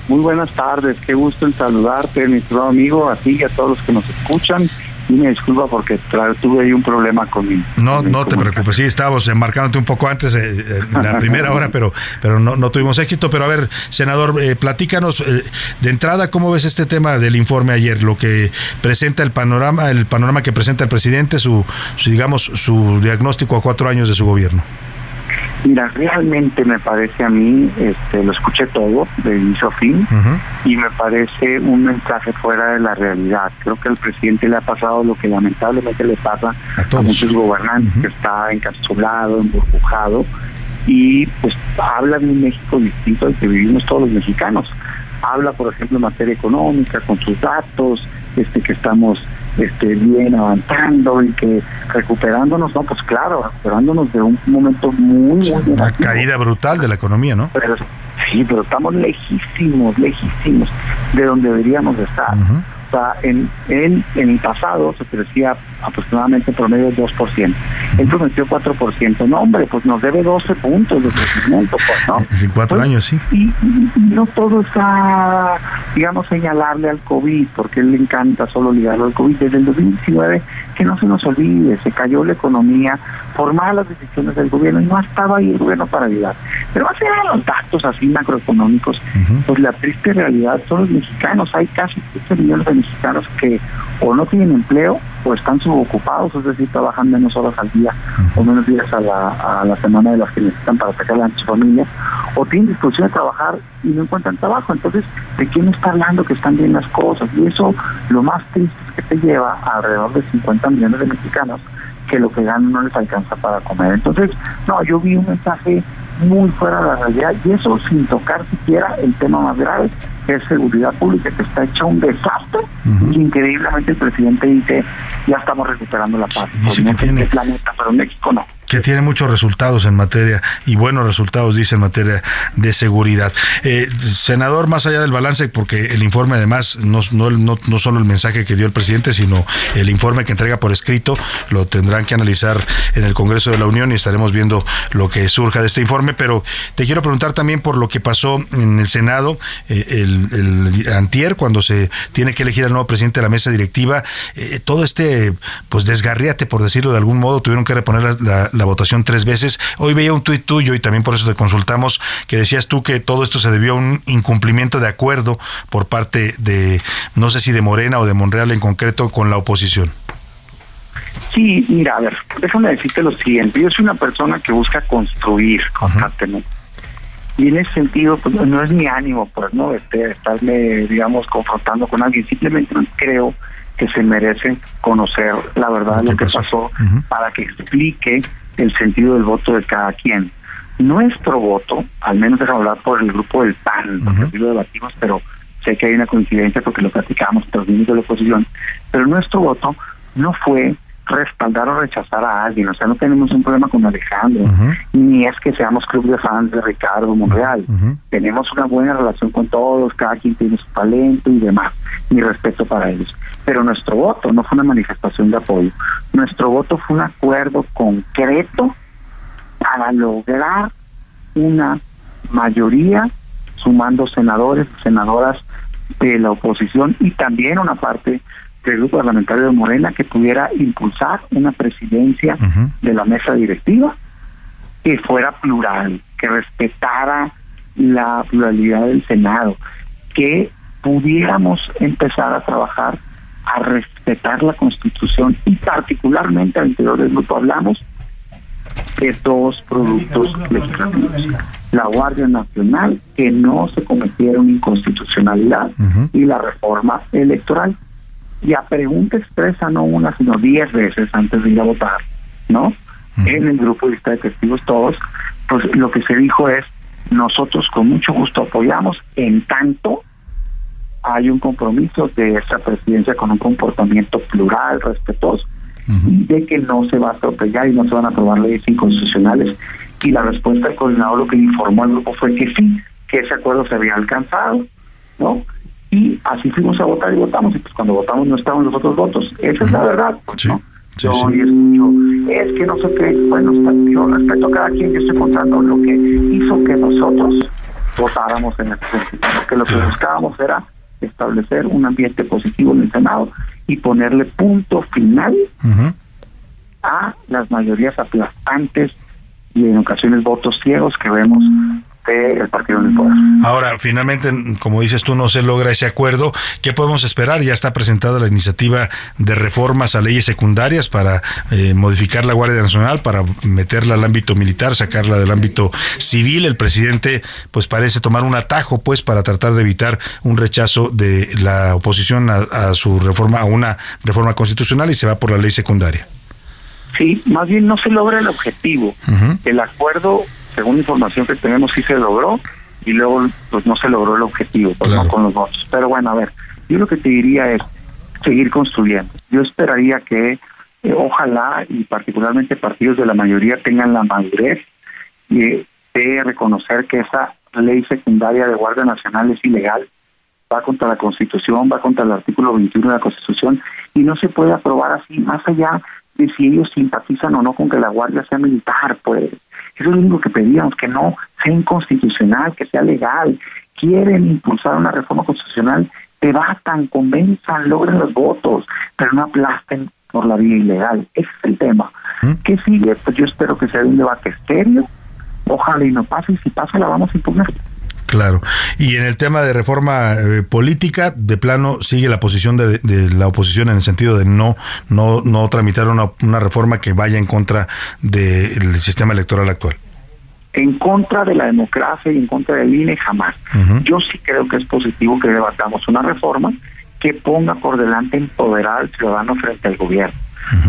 Muy buenas tardes, qué gusto en saludarte, mi estimado amigo, a ti y a todos los que nos escuchan. Y me disculpa porque tuve ahí un problema con mi. No, con mi no te preocupes, sí, estábamos embarcándote un poco antes, eh, eh, en la primera hora, pero, pero no, no tuvimos éxito. Pero a ver, senador, eh, platícanos eh, de entrada cómo ves este tema del informe ayer, lo que presenta el panorama, el panorama que presenta el presidente, su, su, digamos, su diagnóstico a cuatro años de su gobierno. Mira, realmente me parece a mí, este, lo escuché todo, de inicio a fin, y me parece un mensaje fuera de la realidad. Creo que al presidente le ha pasado lo que lamentablemente le pasa a, muchos gobernantes, que está encapsulado, emburbujado, y pues habla de un México distinto al que vivimos todos los mexicanos. Habla, por ejemplo, en materia económica, con sus datos, este que estamos este, bien avanzando y que recuperándonos, no, pues claro, recuperándonos de un momento muy, muy Una negativo. caída brutal de la economía, ¿no? Pero, sí, pero estamos lejísimos, lejísimos de donde deberíamos de estar. O sea, en, en, en el pasado se crecía aproximadamente en promedio 2%. Él prometió 4%. No, hombre, pues nos debe 12 puntos de crecimiento, pues, ¿no? En cuatro Pues, años, sí. Y, y- y no todo está, digamos, señalarle al COVID, porque él le encanta solo ligarlo al COVID. Desde el 2019, que no se nos olvide, se cayó la economía por malas decisiones del gobierno y no estaba ahí el gobierno para ayudar. Pero más allá de los datos así macroeconómicos, pues la triste realidad son los mexicanos. Hay casi 15 millones de mexicanos que o no tienen empleo o están subocupados, es decir, trabajan menos horas al día o menos días a la, a la semana de las que necesitan para sacar a su familia, o tienen disposición de trabajar y no encuentran trabajo. Entonces, ¿de quién está hablando que están bien las cosas? Y eso, lo más triste es que te lleva a alrededor de 50 millones de mexicanos que lo que ganan no les alcanza para comer. Entonces, no, yo vi un mensaje muy fuera de la realidad y eso sin tocar siquiera el tema más grave, que es seguridad pública, que está hecha un desastre y increíblemente el presidente dice, ya estamos recuperando la paz. Sé en qué planeta, pero en México no. Que tiene muchos resultados en materia y buenos resultados, dice, en materia de seguridad. Eh, senador, más allá del balance, porque el informe además no, no, no, no solo el mensaje que dio el presidente, sino el informe que entrega por escrito, lo tendrán que analizar en el Congreso de la Unión y estaremos viendo lo que surja de este informe, pero te quiero preguntar también por lo que pasó en el Senado eh, el, antier, cuando se tiene que elegir al nuevo presidente de la mesa directiva, eh, todo este pues desgarriate, por decirlo de algún modo, tuvieron que reponer la- la votación tres veces. Hoy veía un tuit tuyo y también por eso te consultamos que decías tú que todo esto se debió a un incumplimiento de acuerdo por parte de, no sé si de Morena o de Monreal en concreto, con la oposición. Sí, mira, a ver, déjame decirte lo siguiente. Yo soy una persona que busca construir constantemente. Y en ese sentido, pues no es mi ánimo, pues, ¿no? Este, estarme, digamos, confrontando con alguien. Simplemente creo que se merece conocer la verdad de lo que pasó para que explique el sentido del voto de cada quien. Nuestro voto, al menos déjame hablar por el grupo del PAN, porque así lo debatimos, pero sé que hay una coincidencia porque lo platicamos los miembros de la oposición, pero nuestro voto no fue respaldar o rechazar a alguien, o sea, no tenemos un problema con Alejandro, ni es que seamos club de fans de Ricardo Monreal, tenemos una buena relación con todos, cada quien tiene su talento y demás, mi respeto para ellos. Pero nuestro voto no fue una manifestación de apoyo, nuestro voto fue un acuerdo concreto para lograr una mayoría sumando senadores senadoras de la oposición y también una parte del grupo parlamentario de Morena que pudiera impulsar una presidencia de la mesa directiva que fuera plural, que respetara la pluralidad del Senado, que pudiéramos empezar a trabajar a respetar la Constitución y particularmente al interior del grupo hablamos de dos productos legislativos. La Guardia Nacional, que no se cometiera una inconstitucionalidad, y la reforma electoral. Y a pregunta expresa, no una, sino diez veces antes de ir a votar, ¿no? En el grupo de lista de testigos todos, pues lo que se dijo es, nosotros con mucho gusto apoyamos, en tanto hay un compromiso de esta presidencia con un comportamiento plural, respetuoso, y de que no se va a atropellar y no se van a aprobar leyes inconstitucionales. Y la respuesta del coordinador lo que informó al grupo fue que sí, que ese acuerdo se había alcanzado, ¿no? Y así fuimos a votar y votamos, y pues cuando votamos no estaban los otros votos. Esa es la verdad, pues, ¿no? yo hoy escucho, es que no sé qué, bueno, yo respeto a cada quien, yo estoy contando lo que hizo que nosotros votáramos en este sentido, porque lo que buscábamos era establecer un ambiente positivo en el Senado y ponerle punto final a las mayorías aplastantes y en ocasiones votos ciegos que vemos del partido en el poder. Ahora, finalmente, como dices tú, no se logra ese acuerdo. ¿Qué podemos esperar? Ya está presentada la iniciativa de reformas a leyes secundarias para eh, modificar la Guardia Nacional, para meterla al ámbito militar, sacarla del ámbito civil. El presidente, pues, parece tomar un atajo, pues, para tratar de evitar un rechazo de la oposición a, a su reforma, a una reforma constitucional y se va por la ley secundaria. Sí, más bien no se logra el objetivo. El acuerdo, según información que tenemos, sí se logró y luego pues no se logró el objetivo, pues no con los votos. Pero bueno, a ver, yo lo que te diría es seguir construyendo. Yo esperaría que eh, ojalá y particularmente partidos de la mayoría tengan la madurez eh, de reconocer que esa ley secundaria de Guardia Nacional es ilegal va contra la Constitución, va contra el artículo 21 de la Constitución y no se puede aprobar así, más allá de si ellos simpatizan o no con que la Guardia sea militar, pues. Eso es lo único que pedíamos, que no sea inconstitucional, que sea legal. Quieren impulsar una reforma constitucional, debatan, convenzan, logren los votos, pero no aplasten por la vía ilegal. Ese es el tema. ¿Qué sigue? Pues yo espero que sea un debate estéreo. Ojalá y no pase, y si pasa la vamos a impugnar. Claro. Y en el tema de reforma eh, política, de plano sigue la posición de, de la oposición en el sentido de no no no tramitar una, una reforma que vaya en contra del sistema electoral actual. En contra de la democracia y en contra del INE jamás. Yo sí creo que es positivo que debatamos una reforma que ponga por delante empoderar al ciudadano frente al gobierno.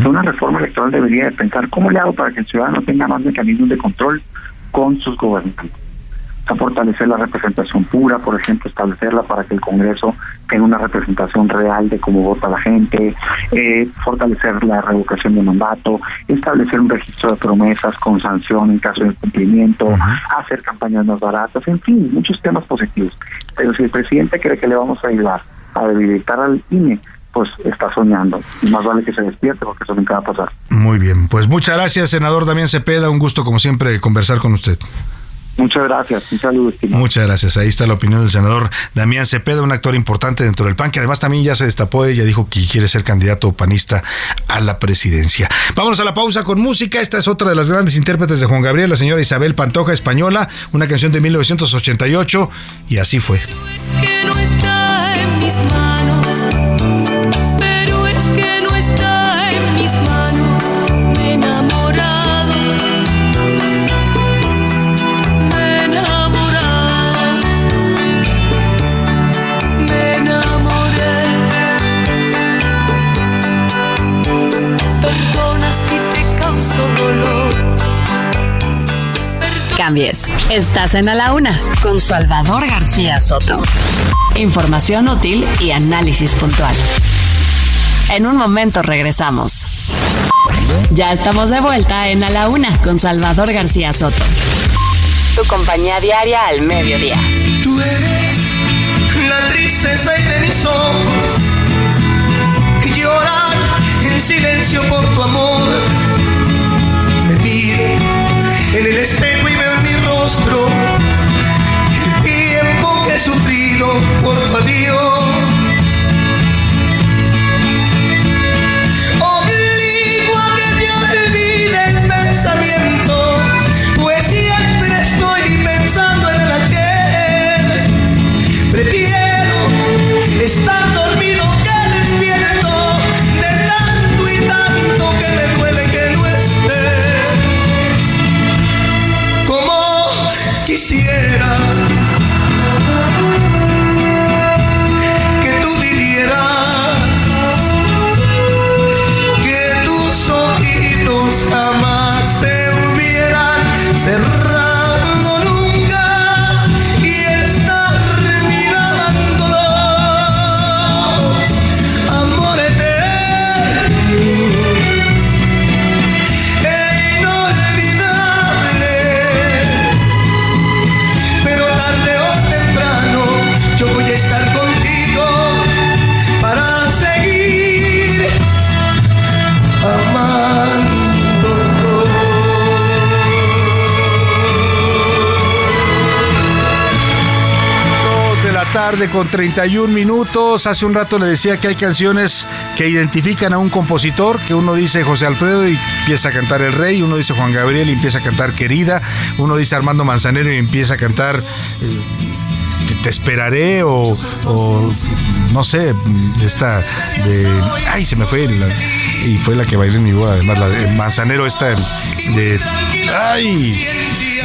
Una reforma electoral debería de pensar cómo le hago para que el ciudadano tenga más mecanismos de control con sus gobernantes. Sea, fortalecer la representación pura, por ejemplo, establecerla para que el Congreso tenga una representación real de cómo vota la gente, eh, fortalecer la revocación de mandato, establecer un registro de promesas con sanción en caso de incumplimiento, hacer campañas más baratas, en fin, muchos temas positivos. Pero si el presidente cree que le vamos a ayudar a debilitar al INE, pues está soñando. Y más vale que se despierte porque eso nunca va a pasar. Muy bien. Pues muchas gracias, senador Damián Cepeda. Un gusto, como siempre, conversar con usted. Muchas gracias, un saludo. Estimado. Muchas gracias. Ahí está la opinión del senador Damián Cepeda, un actor importante dentro del PAN, que además también ya se destapó, ella dijo que quiere ser candidato panista a la presidencia. Vámonos a la pausa con música. Esta es otra de las grandes intérpretes de Juan Gabriel, la señora Isabel Pantoja, española, una canción de 1988, y así fue. que no está en mis manos, Estás en A la Una con Salvador García Soto. Información útil y análisis puntual. En un momento regresamos. Ya estamos de vuelta en A la Una con Salvador García Soto. Tu compañía diaria al mediodía. Tú eres la tristeza y de mis ojos que lloran en silencio por tu amor. Me miro en el espejo y el tiempo que he sufrido por tu adiós. Quisiera tarde con 31 minutos. Hace un rato le decía que hay canciones que identifican a un compositor, que uno dice José Alfredo y empieza a cantar El Rey, uno dice Juan Gabriel y empieza a cantar Querida, uno dice Armando Manzanero y empieza a cantar eh, Te- esperaré o, no sé, esta de... Ay, se me fue y fue la que bailé en mi boda, además la de Manzanero esta de... Ay,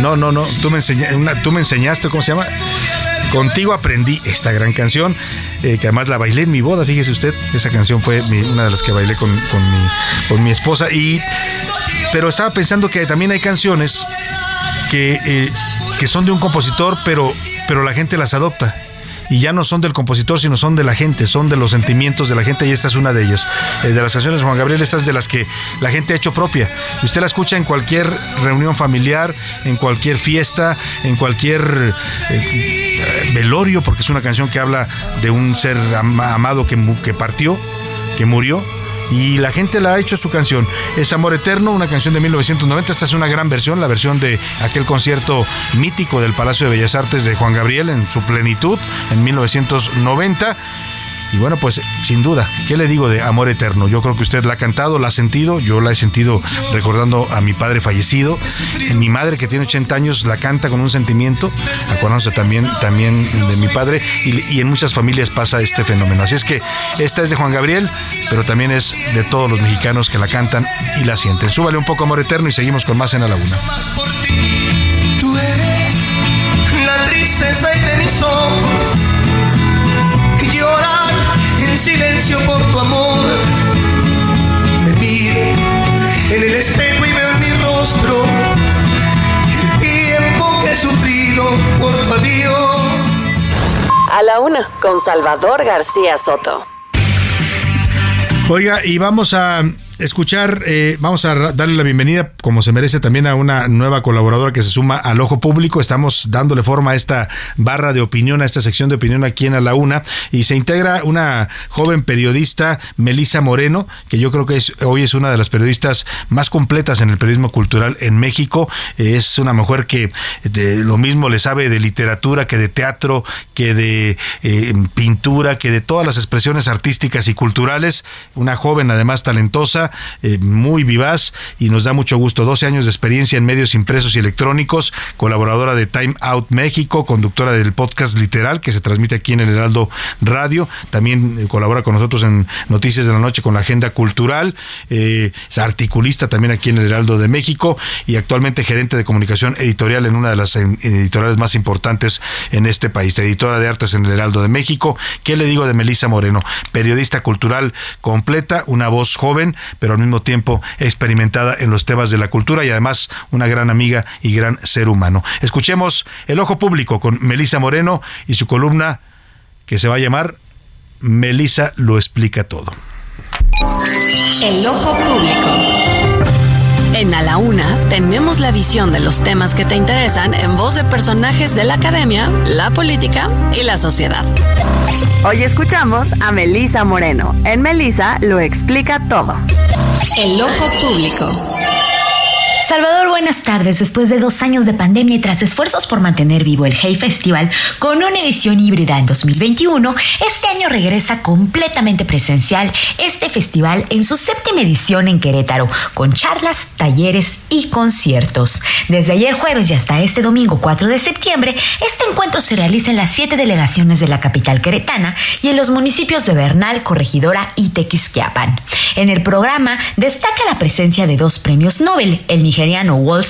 no, no, no, tú me, enseña- una- tú me enseñaste, ¿cómo se llama? Contigo aprendí esta gran canción, eh, que además la bailé en mi boda, fíjese usted, esa canción fue una de las que bailé con, con mi, con mi esposa. Y, pero estaba pensando que también hay canciones que, eh, que son de un compositor, pero, pero la gente las adopta. Y ya no son del compositor, sino son de la gente, son de los sentimientos de la gente y esta es una de ellas. Eh, de las canciones de Juan Gabriel, esta es de las que la gente ha hecho propia. Usted la escucha en cualquier reunión familiar, en cualquier fiesta, en cualquier eh, velorio, porque es una canción que habla de un ser amado que, que partió, que murió y la gente la ha hecho su canción. Es Amor Eterno, una canción de 1990. Esta es una gran versión, la versión de aquel concierto mítico del Palacio de Bellas Artes de Juan Gabriel en su plenitud en 1990. Y bueno, pues sin duda, ¿qué le digo de Amor Eterno? Yo creo que usted la ha cantado, la ha sentido, yo la he sentido recordando a mi padre fallecido. Mi madre que tiene 80 años la canta con un sentimiento, acordándose también, también de mi padre y, en muchas familias pasa este fenómeno. Así es que esta es de Juan Gabriel, pero también es de todos los mexicanos que la cantan y la sienten. Súbale un poco Amor Eterno y seguimos con más en la laguna. Tú eres la tristeza de mis ojos en silencio por tu amor. Me miro en el espejo y veo en mi rostro el tiempo que he sufrido por tu adiós. A la una, con Salvador García Soto. Oiga, y vamos a escuchar, eh, vamos a darle la bienvenida, como se merece, también a una nueva colaboradora que se suma al ojo público. Estamos dándole forma a esta barra de opinión, a esta sección de opinión aquí en A la Una, y se integra una joven periodista, Melisa Moreno, que yo creo que es, hoy es una de las periodistas más completas en el periodismo cultural en México. Es una mujer que lo mismo le sabe de literatura que de teatro, que de eh, pintura, que de todas las expresiones artísticas y culturales. Una joven además talentosa eh, muy vivaz y nos da mucho gusto. 12 años de experiencia en medios impresos y electrónicos, colaboradora de Time Out México, conductora del podcast Literal que se transmite aquí en el Heraldo Radio. También eh, colabora con nosotros en Noticias de la Noche con la Agenda Cultural. Eh, es articulista también aquí en el Heraldo de México y actualmente gerente de comunicación editorial en una de las editoriales más importantes en este país, editora de artes en el Heraldo de México. ¿Qué le digo de Melisa Moreno? Periodista cultural completa, una voz joven, pero al mismo tiempo experimentada en los temas de la cultura y además una gran amiga y gran ser humano. Escuchemos El Ojo Público con Melisa Moreno y su columna que se va a llamar Melisa lo explica todo. El Ojo Público. En A la Una tenemos la visión de los temas que te interesan en voz de personajes de la academia, la política y la sociedad. Hoy escuchamos a Melisa Moreno. En Melisa lo explica todo. El ojo público. Salvador, buenas tardes. Después de dos años de pandemia y tras esfuerzos por mantener vivo el Hey Festival con una edición híbrida en 2021, este año regresa completamente presencial este festival en su séptima edición en Querétaro, con charlas, talleres y conciertos. Desde ayer jueves y hasta este domingo 4 de septiembre, este encuentro se realiza en las siete delegaciones de la capital queretana y en los municipios de Bernal, Corregidora y Tequisquiapan. En el programa destaca la presencia de dos premios Nobel, el nigeriano Walt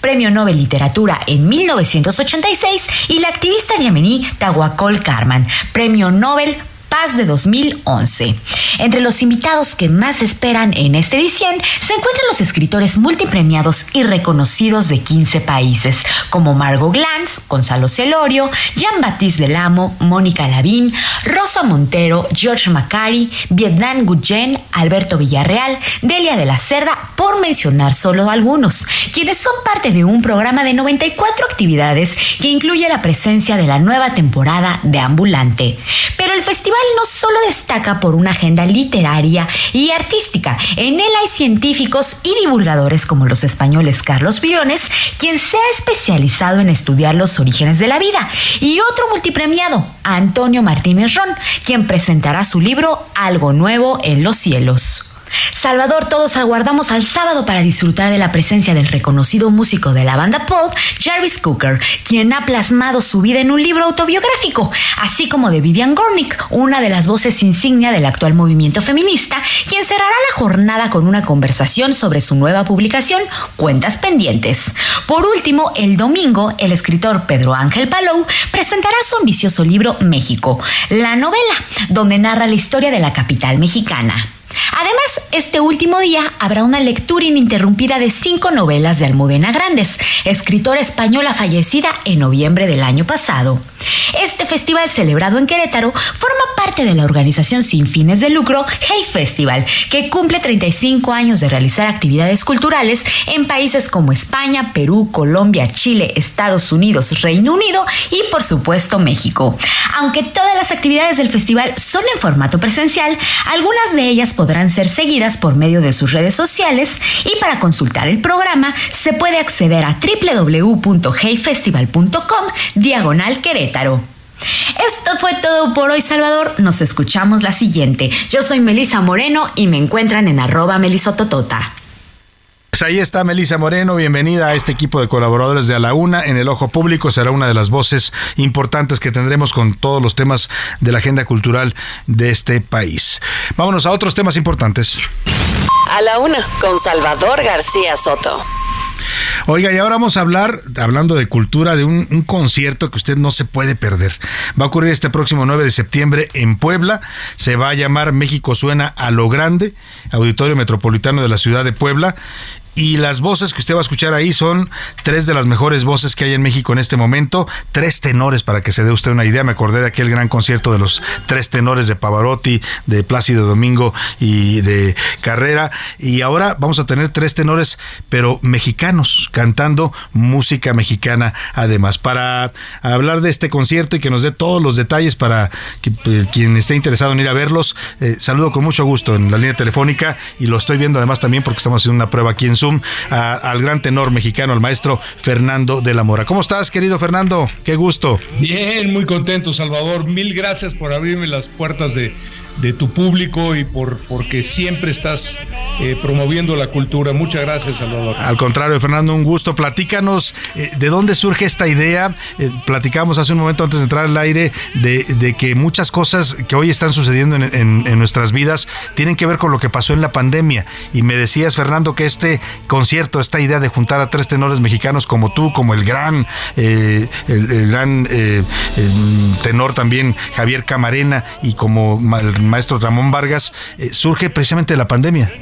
Premio Nobel Literatura en 1986, y la activista yemení Tawakol Karman, Premio Nobel Paz de 2011. Entre los invitados que más esperan en esta edición se encuentran los escritores multipremiados y reconocidos de 15 países, como Margot Glantz, Gonzalo Celorio, Jean-Baptiste Delamo, Mónica Lavín, Rosa Montero, George Macari, Vietnam Guyen, Alberto Villarreal, Delia de la Cerda, por mencionar solo algunos, quienes son parte de un programa de 94 actividades que incluye la presencia de la nueva temporada de Ambulante. Pero el festival no solo destaca por una agenda literaria y artística, en él hay científicos y divulgadores como los españoles Carlos Viriones, quien se ha especializado en estudiar los orígenes de la vida, y otro multipremiado, Antonio Martínez Ron, quien presentará su libro Algo Nuevo en los Cielos. Salvador, todos aguardamos al sábado para disfrutar de la presencia del reconocido músico de la banda pop, Jarvis Cooker, quien ha plasmado su vida en un libro autobiográfico, así como de Vivian Gornick, una de las voces insignia del actual movimiento feminista, quien cerrará la jornada con una conversación sobre su nueva publicación, Cuentas Pendientes. Por último, el domingo, el escritor Pedro Ángel Palou presentará su ambicioso libro México, la novela, donde narra la historia de la capital mexicana. Además, este último día habrá una lectura ininterrumpida de cinco novelas de Almudena Grandes, escritora española fallecida en noviembre del año pasado. Este festival celebrado en Querétaro forma parte de la organización sin fines de lucro Hey Festival, que cumple 35 años de realizar actividades culturales en países como España, Perú, Colombia, Chile, Estados Unidos, Reino Unido y por supuesto México. Aunque todas las actividades del festival son en formato presencial, algunas de ellas podrán ser seguidas por medio de sus redes sociales y para consultar el programa se puede acceder a www.heyfestival.com diagonal Querétaro. Esto fue todo por hoy, Salvador. Nos escuchamos la siguiente. Yo soy Melisa Moreno y me encuentran en arroba melisototota. Pues ahí está Melisa Moreno, bienvenida a este equipo de colaboradores de A la Una. En el Ojo Público será una de las voces importantes que tendremos con todos los temas de la agenda cultural de este país. Vámonos a otros temas importantes. A la Una, con Salvador García Soto. Oiga, y ahora vamos a hablar, hablando de cultura, de un, concierto que usted no se puede perder. Va a ocurrir este próximo 9 de septiembre en Puebla. Se va a llamar México Suena a lo Grande, Auditorio Metropolitano de la Ciudad de Puebla. Y las voces que usted va a escuchar ahí son tres de las mejores voces que hay en México en este momento. Tres tenores, para que se dé usted una idea. Me acordé de aquel gran concierto de los tres tenores de Pavarotti, de Plácido Domingo y de Carrera. Y ahora vamos a tener tres tenores, pero mexicanos, cantando música mexicana además. Para hablar de este concierto y que nos dé todos los detalles para que, eh, quien esté interesado en ir a verlos, eh, saludo con mucho gusto en la línea telefónica y lo estoy viendo además también porque estamos haciendo una prueba aquí en Zoom al gran tenor mexicano, al maestro Fernando de la Mora. ¿Cómo estás, querido Fernando? Qué gusto. Bien, muy contento, Salvador. Mil gracias por abrirme las puertas de, de tu público y por porque siempre estás eh, promoviendo la cultura. Muchas gracias, Salvador. Al contrario, Fernando, un gusto. Platícanos eh, de dónde surge esta idea. Eh, platicamos hace un momento antes de entrar al aire de, que muchas cosas que hoy están sucediendo en, nuestras vidas tienen que ver con lo que pasó en la pandemia. Y me decías, Fernando, que este concierto, esta idea de juntar a tres tenores mexicanos como tú, como el gran, el, el, gran tenor también Javier Camarena y como el maestro Ramón Vargas, eh, surge precisamente de la pandemia.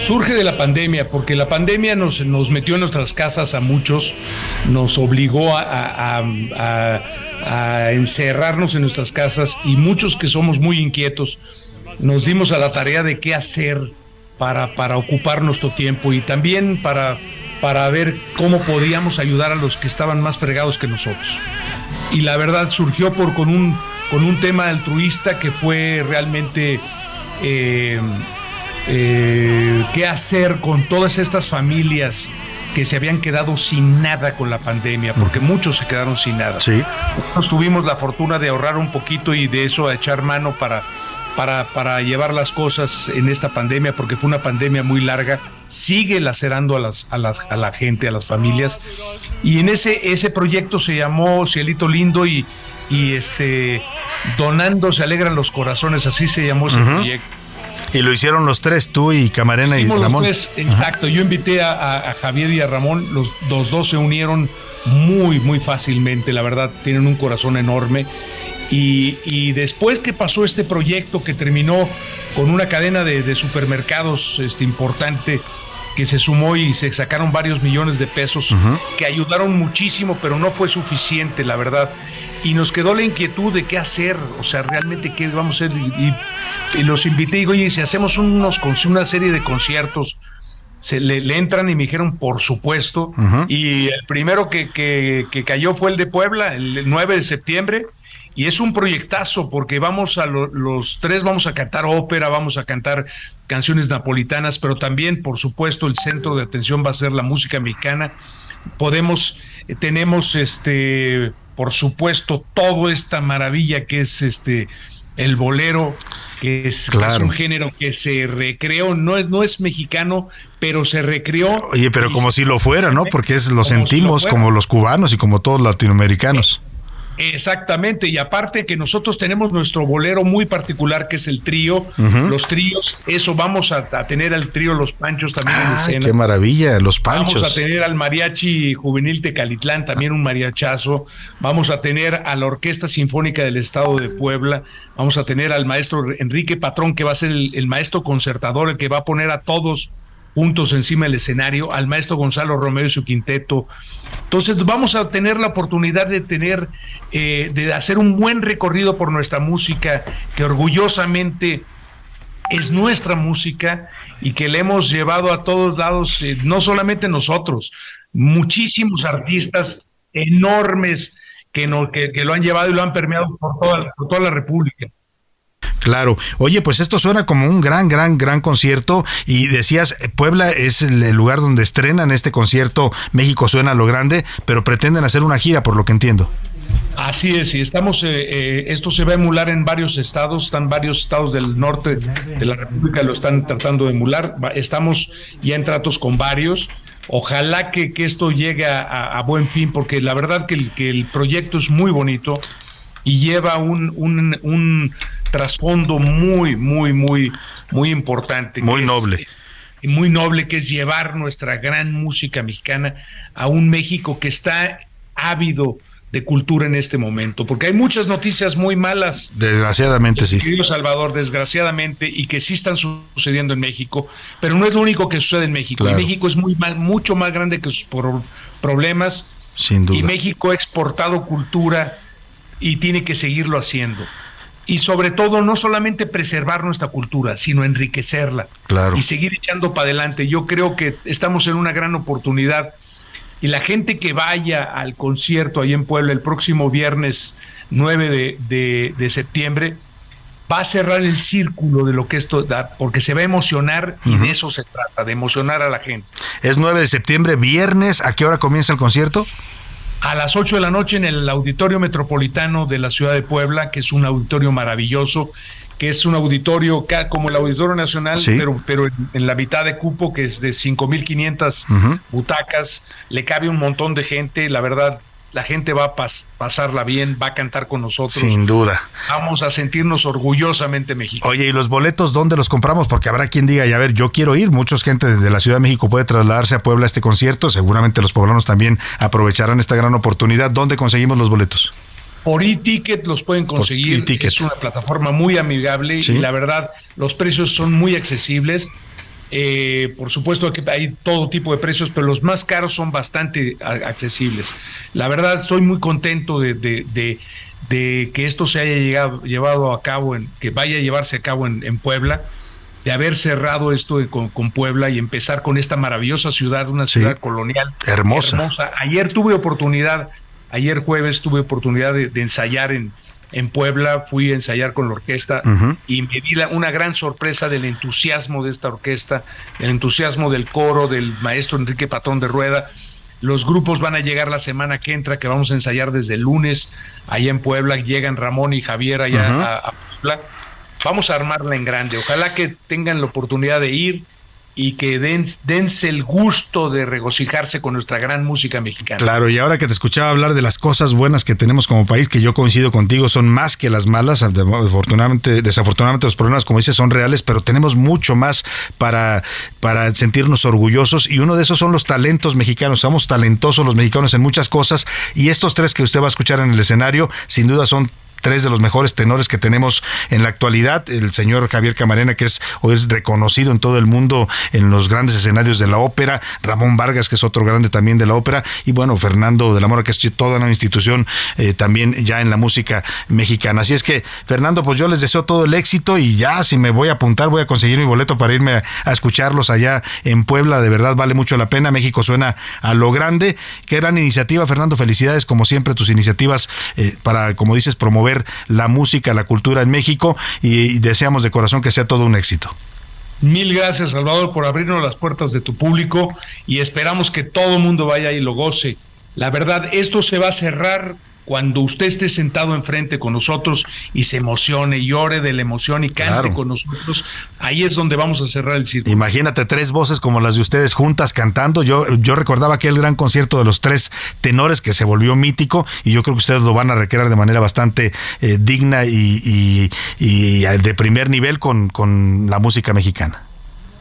Surge de la pandemia, porque la pandemia nos, nos metió en nuestras casas a muchos, nos obligó a, a, encerrarnos en nuestras casas y muchos que somos muy inquietos nos dimos a la tarea de qué hacer para, para ocupar nuestro tiempo y también para, para ver cómo podíamos ayudar a los que estaban más fregados que nosotros. Y la verdad surgió por con un con un tema altruista que fue realmente eh, eh, qué hacer con todas estas familias que se habían quedado sin nada con la pandemia, porque muchos se quedaron sin nada. Sí. Nosotros tuvimos la fortuna de ahorrar un poquito y de eso a echar mano para, para, para llevar las cosas en esta pandemia, porque fue una pandemia muy larga, sigue lacerando a, las, a, las, a la gente, a las familias. Y en ese, ese proyecto se llamó Cielito Lindo y, y este donando se alegran los corazones, así se llamó ese uh -huh. proyecto. Y lo hicieron los tres, tú y Camarena y Ramón. Tres, exacto, yo invité a, a, Javier y a Ramón, los, los, dos se unieron muy, muy fácilmente, la verdad, tienen un corazón enorme. Y, y, después que pasó este proyecto que terminó con una cadena de, de supermercados este, importante, que se sumó y se sacaron varios millones de pesos, uh -huh. que ayudaron muchísimo, pero no fue suficiente, la verdad y nos quedó la inquietud de qué hacer, o sea, realmente qué vamos a hacer. Y, y los invité y digo, oye, si hacemos unos, una serie de conciertos, se le, le entran y me dijeron, por supuesto. Uh -huh. Y el primero que, que, que, cayó fue el de Puebla, el 9 de septiembre. Y es un proyectazo porque vamos a lo, los tres, vamos a cantar ópera, vamos a cantar canciones napolitanas, pero también, por supuesto, el centro de atención va a ser la música mexicana. Podemos, eh, tenemos este por supuesto, toda esta maravilla que es este el bolero, que es, claro. que es, un género que se recreó, no es, no es mexicano, pero se recreó. Oye, pero como si lo fuera, ¿no? Porque es, lo sentimos si lo como los cubanos y como todos los latinoamericanos. Exactamente, y aparte que nosotros tenemos nuestro bolero muy particular que es el trío, uh -huh. los tríos, eso vamos a, a, tener al trío Los Panchos también Ay, en escena. ¡Qué maravilla! Los Panchos. Vamos a tener al mariachi juvenil Tecalitlán, también un mariachazo. Vamos a tener a la Orquesta Sinfónica del Estado de Puebla. Vamos a tener al maestro Enrique Patrón, que va a ser el, el maestro concertador, el que va a poner a todos juntos encima del escenario, al maestro Gonzalo Romero y su quinteto. Entonces vamos a tener la oportunidad de tener, eh, de hacer un buen recorrido por nuestra música, que orgullosamente es nuestra música y que le hemos llevado a todos lados, eh, no solamente nosotros, muchísimos artistas enormes que, no, que, que lo han llevado y lo han permeado por toda, por toda la República. Claro. Oye, pues esto suena como un gran, gran, gran concierto. Y decías, Puebla es el lugar donde estrenan este concierto. México suena a lo grande, pero pretenden hacer una gira, por lo que entiendo. Así es, y estamos, eh, eh, esto se va a emular en varios estados, están varios estados del norte de la República lo están tratando de emular, estamos ya en tratos con varios, ojalá que, que esto llegue a buen fin, porque la verdad que el, que el proyecto es muy bonito y lleva un, un, un trasfondo muy, muy, muy, muy importante. Muy que es, noble. eh, muy noble, que es llevar nuestra gran música mexicana a un México que está ávido de cultura en este momento, porque hay muchas noticias muy malas, Desgraciadamente sí. querido Salvador, desgraciadamente, y que sí están su- sucediendo en México, pero no es lo único que sucede en México. Claro. Y México es muy mal- mucho más grande que sus pro- problemas, Sin duda. y México ha exportado cultura y tiene que seguirlo haciendo. Y sobre todo, no solamente preservar nuestra cultura, sino enriquecerla Claro. y seguir echando para adelante. Yo creo que estamos en una gran oportunidad y la gente que vaya al concierto ahí en Puebla el próximo viernes 9 de, de- de septiembre va a cerrar el círculo de lo que esto da, porque se va a emocionar y de eso se trata, de emocionar a la gente. Es 9 de septiembre, viernes. ¿A qué hora comienza el concierto? A las 8 de la noche en el Auditorio Metropolitano de la Ciudad de Puebla, que es un auditorio maravilloso, que es un auditorio como el Auditorio Nacional, Sí. pero, pero en, en la mitad de cupo, que es de 5.500 Ujú. butacas, le cabe un montón de gente, la verdad, la gente va a pas- pasarla bien, va a cantar con nosotros. Sin duda. Vamos a sentirnos orgullosamente mexicanos. Oye, ¿y los boletos dónde los compramos? Porque habrá quien diga, y a ver, yo quiero ir. Mucha gente de la Ciudad de México puede trasladarse a Puebla a este concierto. Seguramente los poblanos también aprovecharán esta gran oportunidad. ¿Dónde conseguimos los boletos? Por e-ticket los pueden conseguir. e-ticket. Es una plataforma muy amigable Sí. y la verdad, los precios son muy accesibles. Eh, por supuesto que hay todo tipo de precios, pero los más caros son bastante accesibles. La verdad, estoy muy contento de, de- de- de que esto se haya llegado, llevado a cabo, en, que vaya a llevarse a cabo en, en Puebla, de haber cerrado esto con, con Puebla y empezar con esta maravillosa ciudad, una Sí. ciudad colonial Hermosa. Ayer tuve oportunidad, ayer jueves tuve oportunidad de ensayar en, en Puebla, fui a ensayar con la orquesta y me di la- una gran sorpresa del entusiasmo de esta orquesta, del entusiasmo del coro, del maestro Enrique Patrón de Rueda. Los grupos van a llegar la semana que entra, que vamos a ensayar desde el lunes allá en Puebla. Llegan Ramón y Javier allá a Puebla. Vamos a armarla en grande. Ojalá que tengan la oportunidad de ir y que den, dense el gusto de regocijarse con nuestra gran música mexicana. Claro, y ahora que te escuchaba hablar de las cosas buenas que tenemos como país, que yo coincido contigo, son más que las malas. Afortunadamente, desafortunadamente los problemas, como dices, son reales, pero tenemos mucho más para, para sentirnos orgullosos. Y uno de esos son los talentos mexicanos. Somos talentosos los mexicanos en muchas cosas. Y estos tres que usted va a escuchar en el escenario, sin duda son tres de los mejores tenores que tenemos en la actualidad. El señor Javier Camarena, que es hoy reconocido en todo el mundo en los grandes escenarios de la ópera. Ramón Vargas, que es otro grande también de la ópera. Y bueno, Fernando de la Mora, que es toda una institución eh, también ya en la música mexicana. Así es que, Fernando, pues yo les deseo todo el éxito y ya, si me voy a apuntar, voy a conseguir mi boleto para irme a, escucharlos allá en Puebla. De verdad, vale mucho la pena. México suena a lo grande. Qué gran iniciativa, Fernando. Felicidades, como siempre, tus iniciativas eh, para, como dices, promover la música, la cultura en México y, y deseamos de corazón que sea todo un éxito. Mil gracias, Salvador, por abrirnos las puertas de tu público y esperamos que todo el mundo vaya y lo goce. La verdad, esto se va a cerrar cuando usted esté sentado enfrente con nosotros y se emocione, llore de la emoción y cante Claro. con nosotros. Ahí es donde vamos a cerrar el círculo. Imagínate tres voces como las de ustedes juntas cantando. Yo, yo recordaba aquel gran concierto de los tres tenores que se volvió mítico y yo creo que ustedes lo van a recrear de manera bastante eh, digna y, y- y de primer nivel con, con la música mexicana.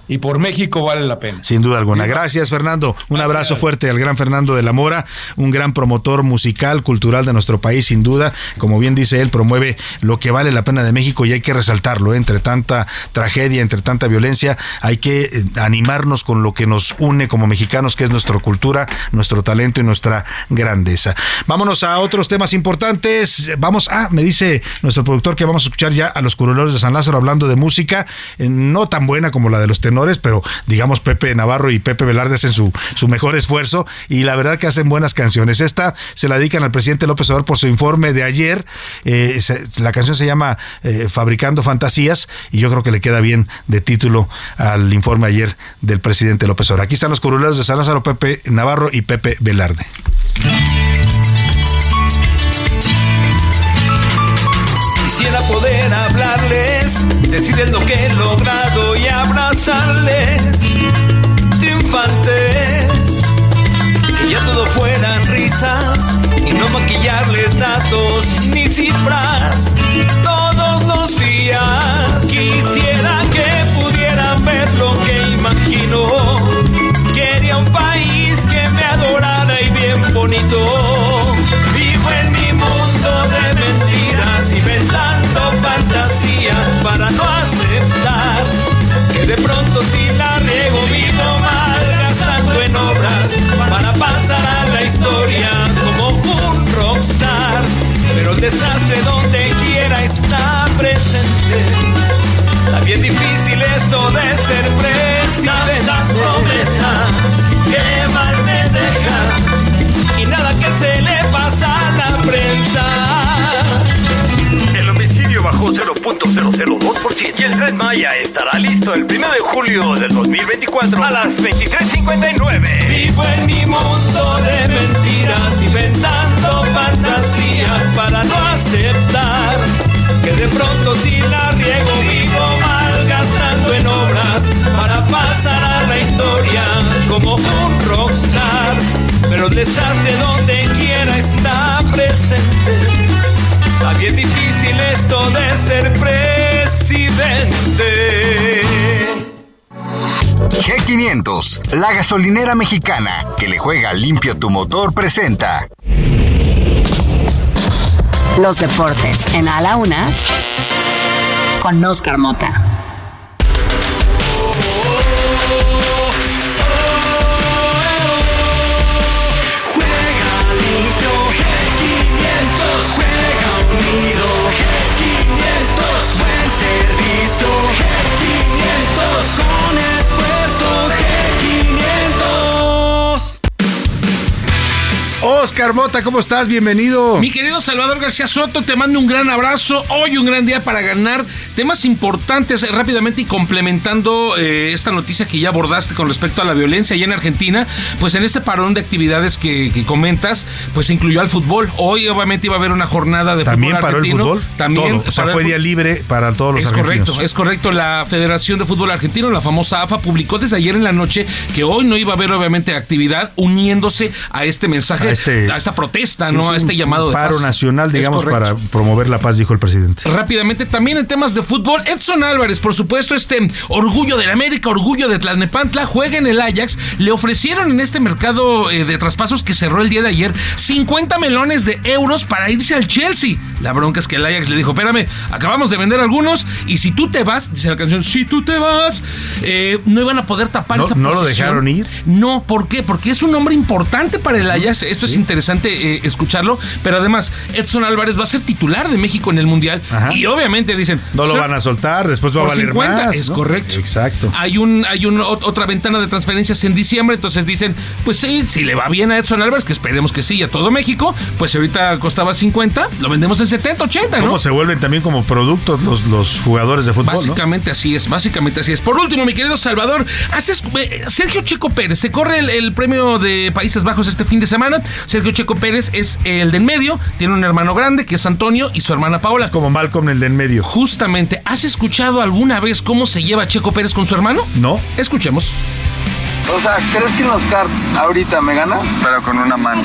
Y por México vale la pena. Sin duda alguna. Gracias, Fernando. Un abrazo fuerte al gran Fernando de la Mora, un gran promotor musical, cultural de nuestro país, sin duda. Como bien dice él, promueve lo que vale la pena de México y hay que resaltarlo. ¿eh? Entre tanta tragedia, entre tanta violencia, hay que eh, animarnos con lo que nos une como mexicanos, que es nuestra cultura, nuestro talento y nuestra grandeza. Vámonos a otros temas importantes. Vamos, ah, me dice nuestro productor que vamos a escuchar ya a los curuleros de San Lázaro hablando de música, eh, no tan buena como la de los pero digamos Pepe Navarro y Pepe Velarde hacen su, su mejor esfuerzo y la verdad que hacen buenas canciones. Esta se la dedican al presidente López Obrador por su informe de ayer. Eh, la canción se llama eh, Fabricando Fantasías y yo creo que le queda bien de título al informe ayer del presidente López Obrador. Aquí están los curuleros de San Lázaro, Pepe Navarro y Pepe Velarde. Decirles lo que he logrado y abrazarles, triunfantes. Que ya todo fueran risas y no maquillarles datos ni cifras todos los días. Quisiera que pudieran ver lo que imagino. Quería un país que me adorara y bien bonito. De pronto si la riego vivo mal, gastando en obras para pasar a la historia como un rockstar. Pero el desastre donde quiera está presente. Está bien difícil esto de ser presidente. Las promesas que mal me dejan y nada que se le pasa a la prensa. El homicidio bajó 0.002% y el Tren Maya listo el 1 de julio del 2024 a las 23.59. Vivo en mi mundo de mentiras, inventando fantasías para no aceptar que de pronto si la riego vivo mal, gastando en obras para pasar a la historia como un rockstar. Pero el desastre donde quiera está presente. Está bien difícil esto de ser presidente. G500, la gasolinera mexicana que le juega limpio tu motor, presenta. Los deportes en A la Una con Oscar Mota. O Oscar Mota, ¿cómo estás? Bienvenido. Mi querido Salvador García Soto, te mando un gran abrazo. Hoy un gran día para ganar temas importantes rápidamente y complementando eh, esta noticia que ya abordaste con respecto a la violencia allá en Argentina. Pues en este parón de actividades que, que comentas, pues se incluyó al fútbol. Hoy obviamente iba a haber una jornada de También fútbol paró el argentino. fútbol. También Todo. O sea, fue fu- día libre para todos los es argentinos. correcto, es correcto. La Federación de Fútbol Argentino, la famosa AFA, publicó desde ayer en la noche que hoy no iba a haber obviamente actividad uniéndose a este mensaje, A este- a esta protesta, Sí, ¿no? a este llamado de paro paz. nacional, digamos, para promover la paz, dijo el presidente. Rápidamente, también en temas de fútbol, Edson Álvarez, por supuesto, este orgullo del América, orgullo de Tlalnepantla, juega en el Ajax. Le ofrecieron en este mercado eh, de traspasos que cerró el día de ayer 50 melones de euros para irse al Chelsea. La bronca es que el Ajax le dijo: Espérame, acabamos de vender algunos y si tú te vas, dice la canción, si tú te vas, eh, no iban a poder tapar ¿No- esa no lo dejaron ir? No, ¿por qué? Porque es un hombre importante para el Ajax. Esto es interesante eh, escucharlo. Pero además, Edson Álvarez va a ser titular de México en el Mundial. Y obviamente dicen. No lo "Son- van a soltar, después va a valer 50, más. Es ¿no? correcto. Exacto. Hay un, hay un, ot- otra ventana de transferencias en diciembre, entonces dicen, pues sí, si le va bien a Edson Álvarez, que esperemos que sí, y a todo México, pues si ahorita costaba 50, lo vendemos en 70, 80, ¿no? ¿Cómo se vuelven también como productos los, los jugadores de fútbol? ¿no? Básicamente así es, básicamente así es. Por último, mi querido Salvador, haces, eh, Sergio Checo Pérez, se corre el, el premio de Países Bajos este fin de semana. Sergio Checo Pérez es el de en medio, tiene un hermano grande que es Antonio y su hermana Paola. como Malcolm el de en medio. Justamente, ¿has escuchado alguna vez cómo se lleva Checo Pérez con su hermano? No. Escuchemos. O sea, ¿crees que en los carts ahorita me ganas? Pero con una mano.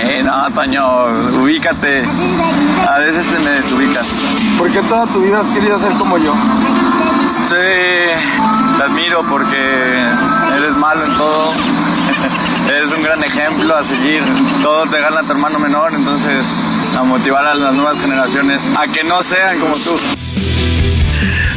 Eh, no, Toño, ubícate. A veces te me desubicas. ¿Por qué toda tu vida has querido ser como yo? Sí, te admiro porque eres malo en todo. eres un gran ejemplo a seguir. Todos te gana tu hermano menor, entonces a motivar a las nuevas generaciones a que no sean como tú.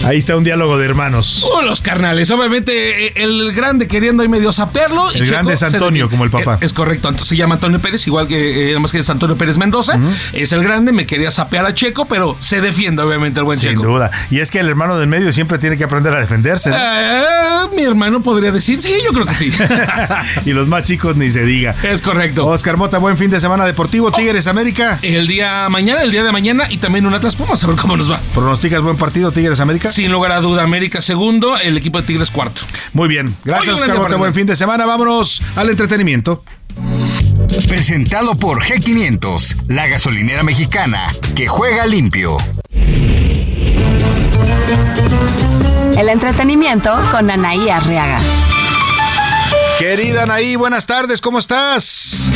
Ahí está un diálogo de hermanos. Oh, los carnales. Obviamente, eh, el grande queriendo ahí medio sapearlo. y El grande es Antonio, como el papá. Es, es correcto. Entonces se llama Antonio Pérez, igual que, eh, además que es Antonio Pérez Mendoza. Es el grande, me quería sapear a Checo, pero se defiende, obviamente, el buen Sin Checo. duda. Y es que el hermano del medio siempre tiene que aprender a defenderse. ¿no? Eh, mi hermano podría decir, sí, yo creo que sí. y los más chicos ni se diga. Es correcto. Oscar Mota, buen fin de semana deportivo. Tigres América. El día mañana, el día de mañana y también un Atlas Pumas, a ver cómo nos va. ¿Pronosticas buen partido Tigres América? Sin lugar a duda, América segundo, el equipo de Tigres cuarto. Muy bien. Gracias, Oscar Buen fin de semana. Vámonos al entretenimiento. Presentado por G500, la gasolinera mexicana que juega limpio. El entretenimiento con Anaí Arriaga. Querida Anaí, buenas tardes. ¿Cómo estás?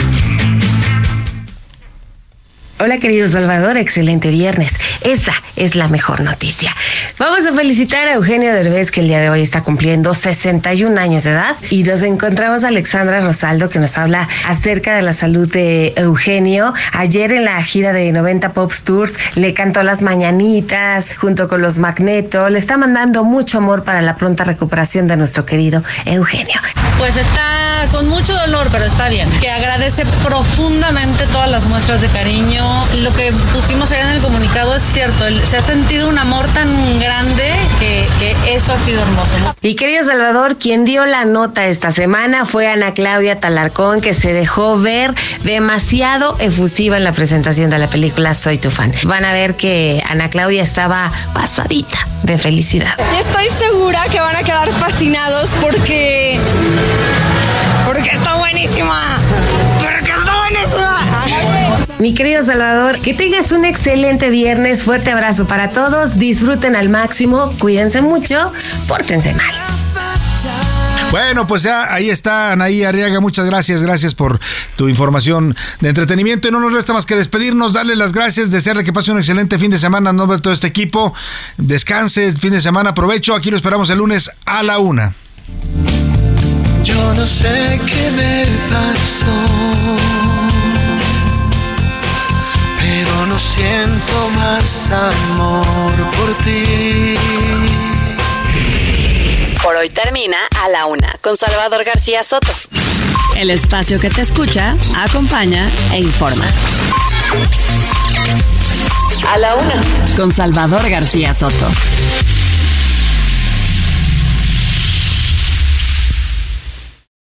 Hola querido Salvador, excelente viernes. Esa es la mejor noticia. Vamos a felicitar a Eugenio Derbez que el día de hoy está cumpliendo 61 años de edad y nos encontramos a Alexandra Rosaldo que nos habla acerca de la salud de Eugenio. Ayer en la gira de 90 Pops Tours le cantó las mañanitas junto con los Magneto. Le está mandando mucho amor para la pronta recuperación de nuestro querido Eugenio. Pues está con mucho dolor, pero está bien. Que agradece profundamente todas las muestras de cariño. Lo que pusimos allá en el comunicado es cierto. Se ha sentido un amor tan grande que, que eso ha sido hermoso. Y querido Salvador, quien dio la nota esta semana fue Ana Claudia Talarcón, que se dejó ver demasiado efusiva en la presentación de la película Soy tu fan. Van a ver que Ana Claudia estaba pasadita de felicidad. Y estoy segura que van a quedar fascinados porque. Porque está buenísima. Mi querido Salvador, que tengas un excelente viernes, fuerte abrazo para todos, disfruten al máximo, cuídense mucho, pórtense mal. Bueno, pues ya ahí está Anaí Arriaga. Muchas gracias, gracias por tu información de entretenimiento. Y no nos resta más que despedirnos, darle las gracias, desearle que pase un excelente fin de semana en nombre de todo este equipo. Descanse el fin de semana, aprovecho. Aquí lo esperamos el lunes a la una. Yo no sé qué me pasó, siento más amor por ti. Por hoy termina A la Una con Salvador García Soto. El espacio que te escucha, acompaña e informa. A la Una con Salvador García Soto.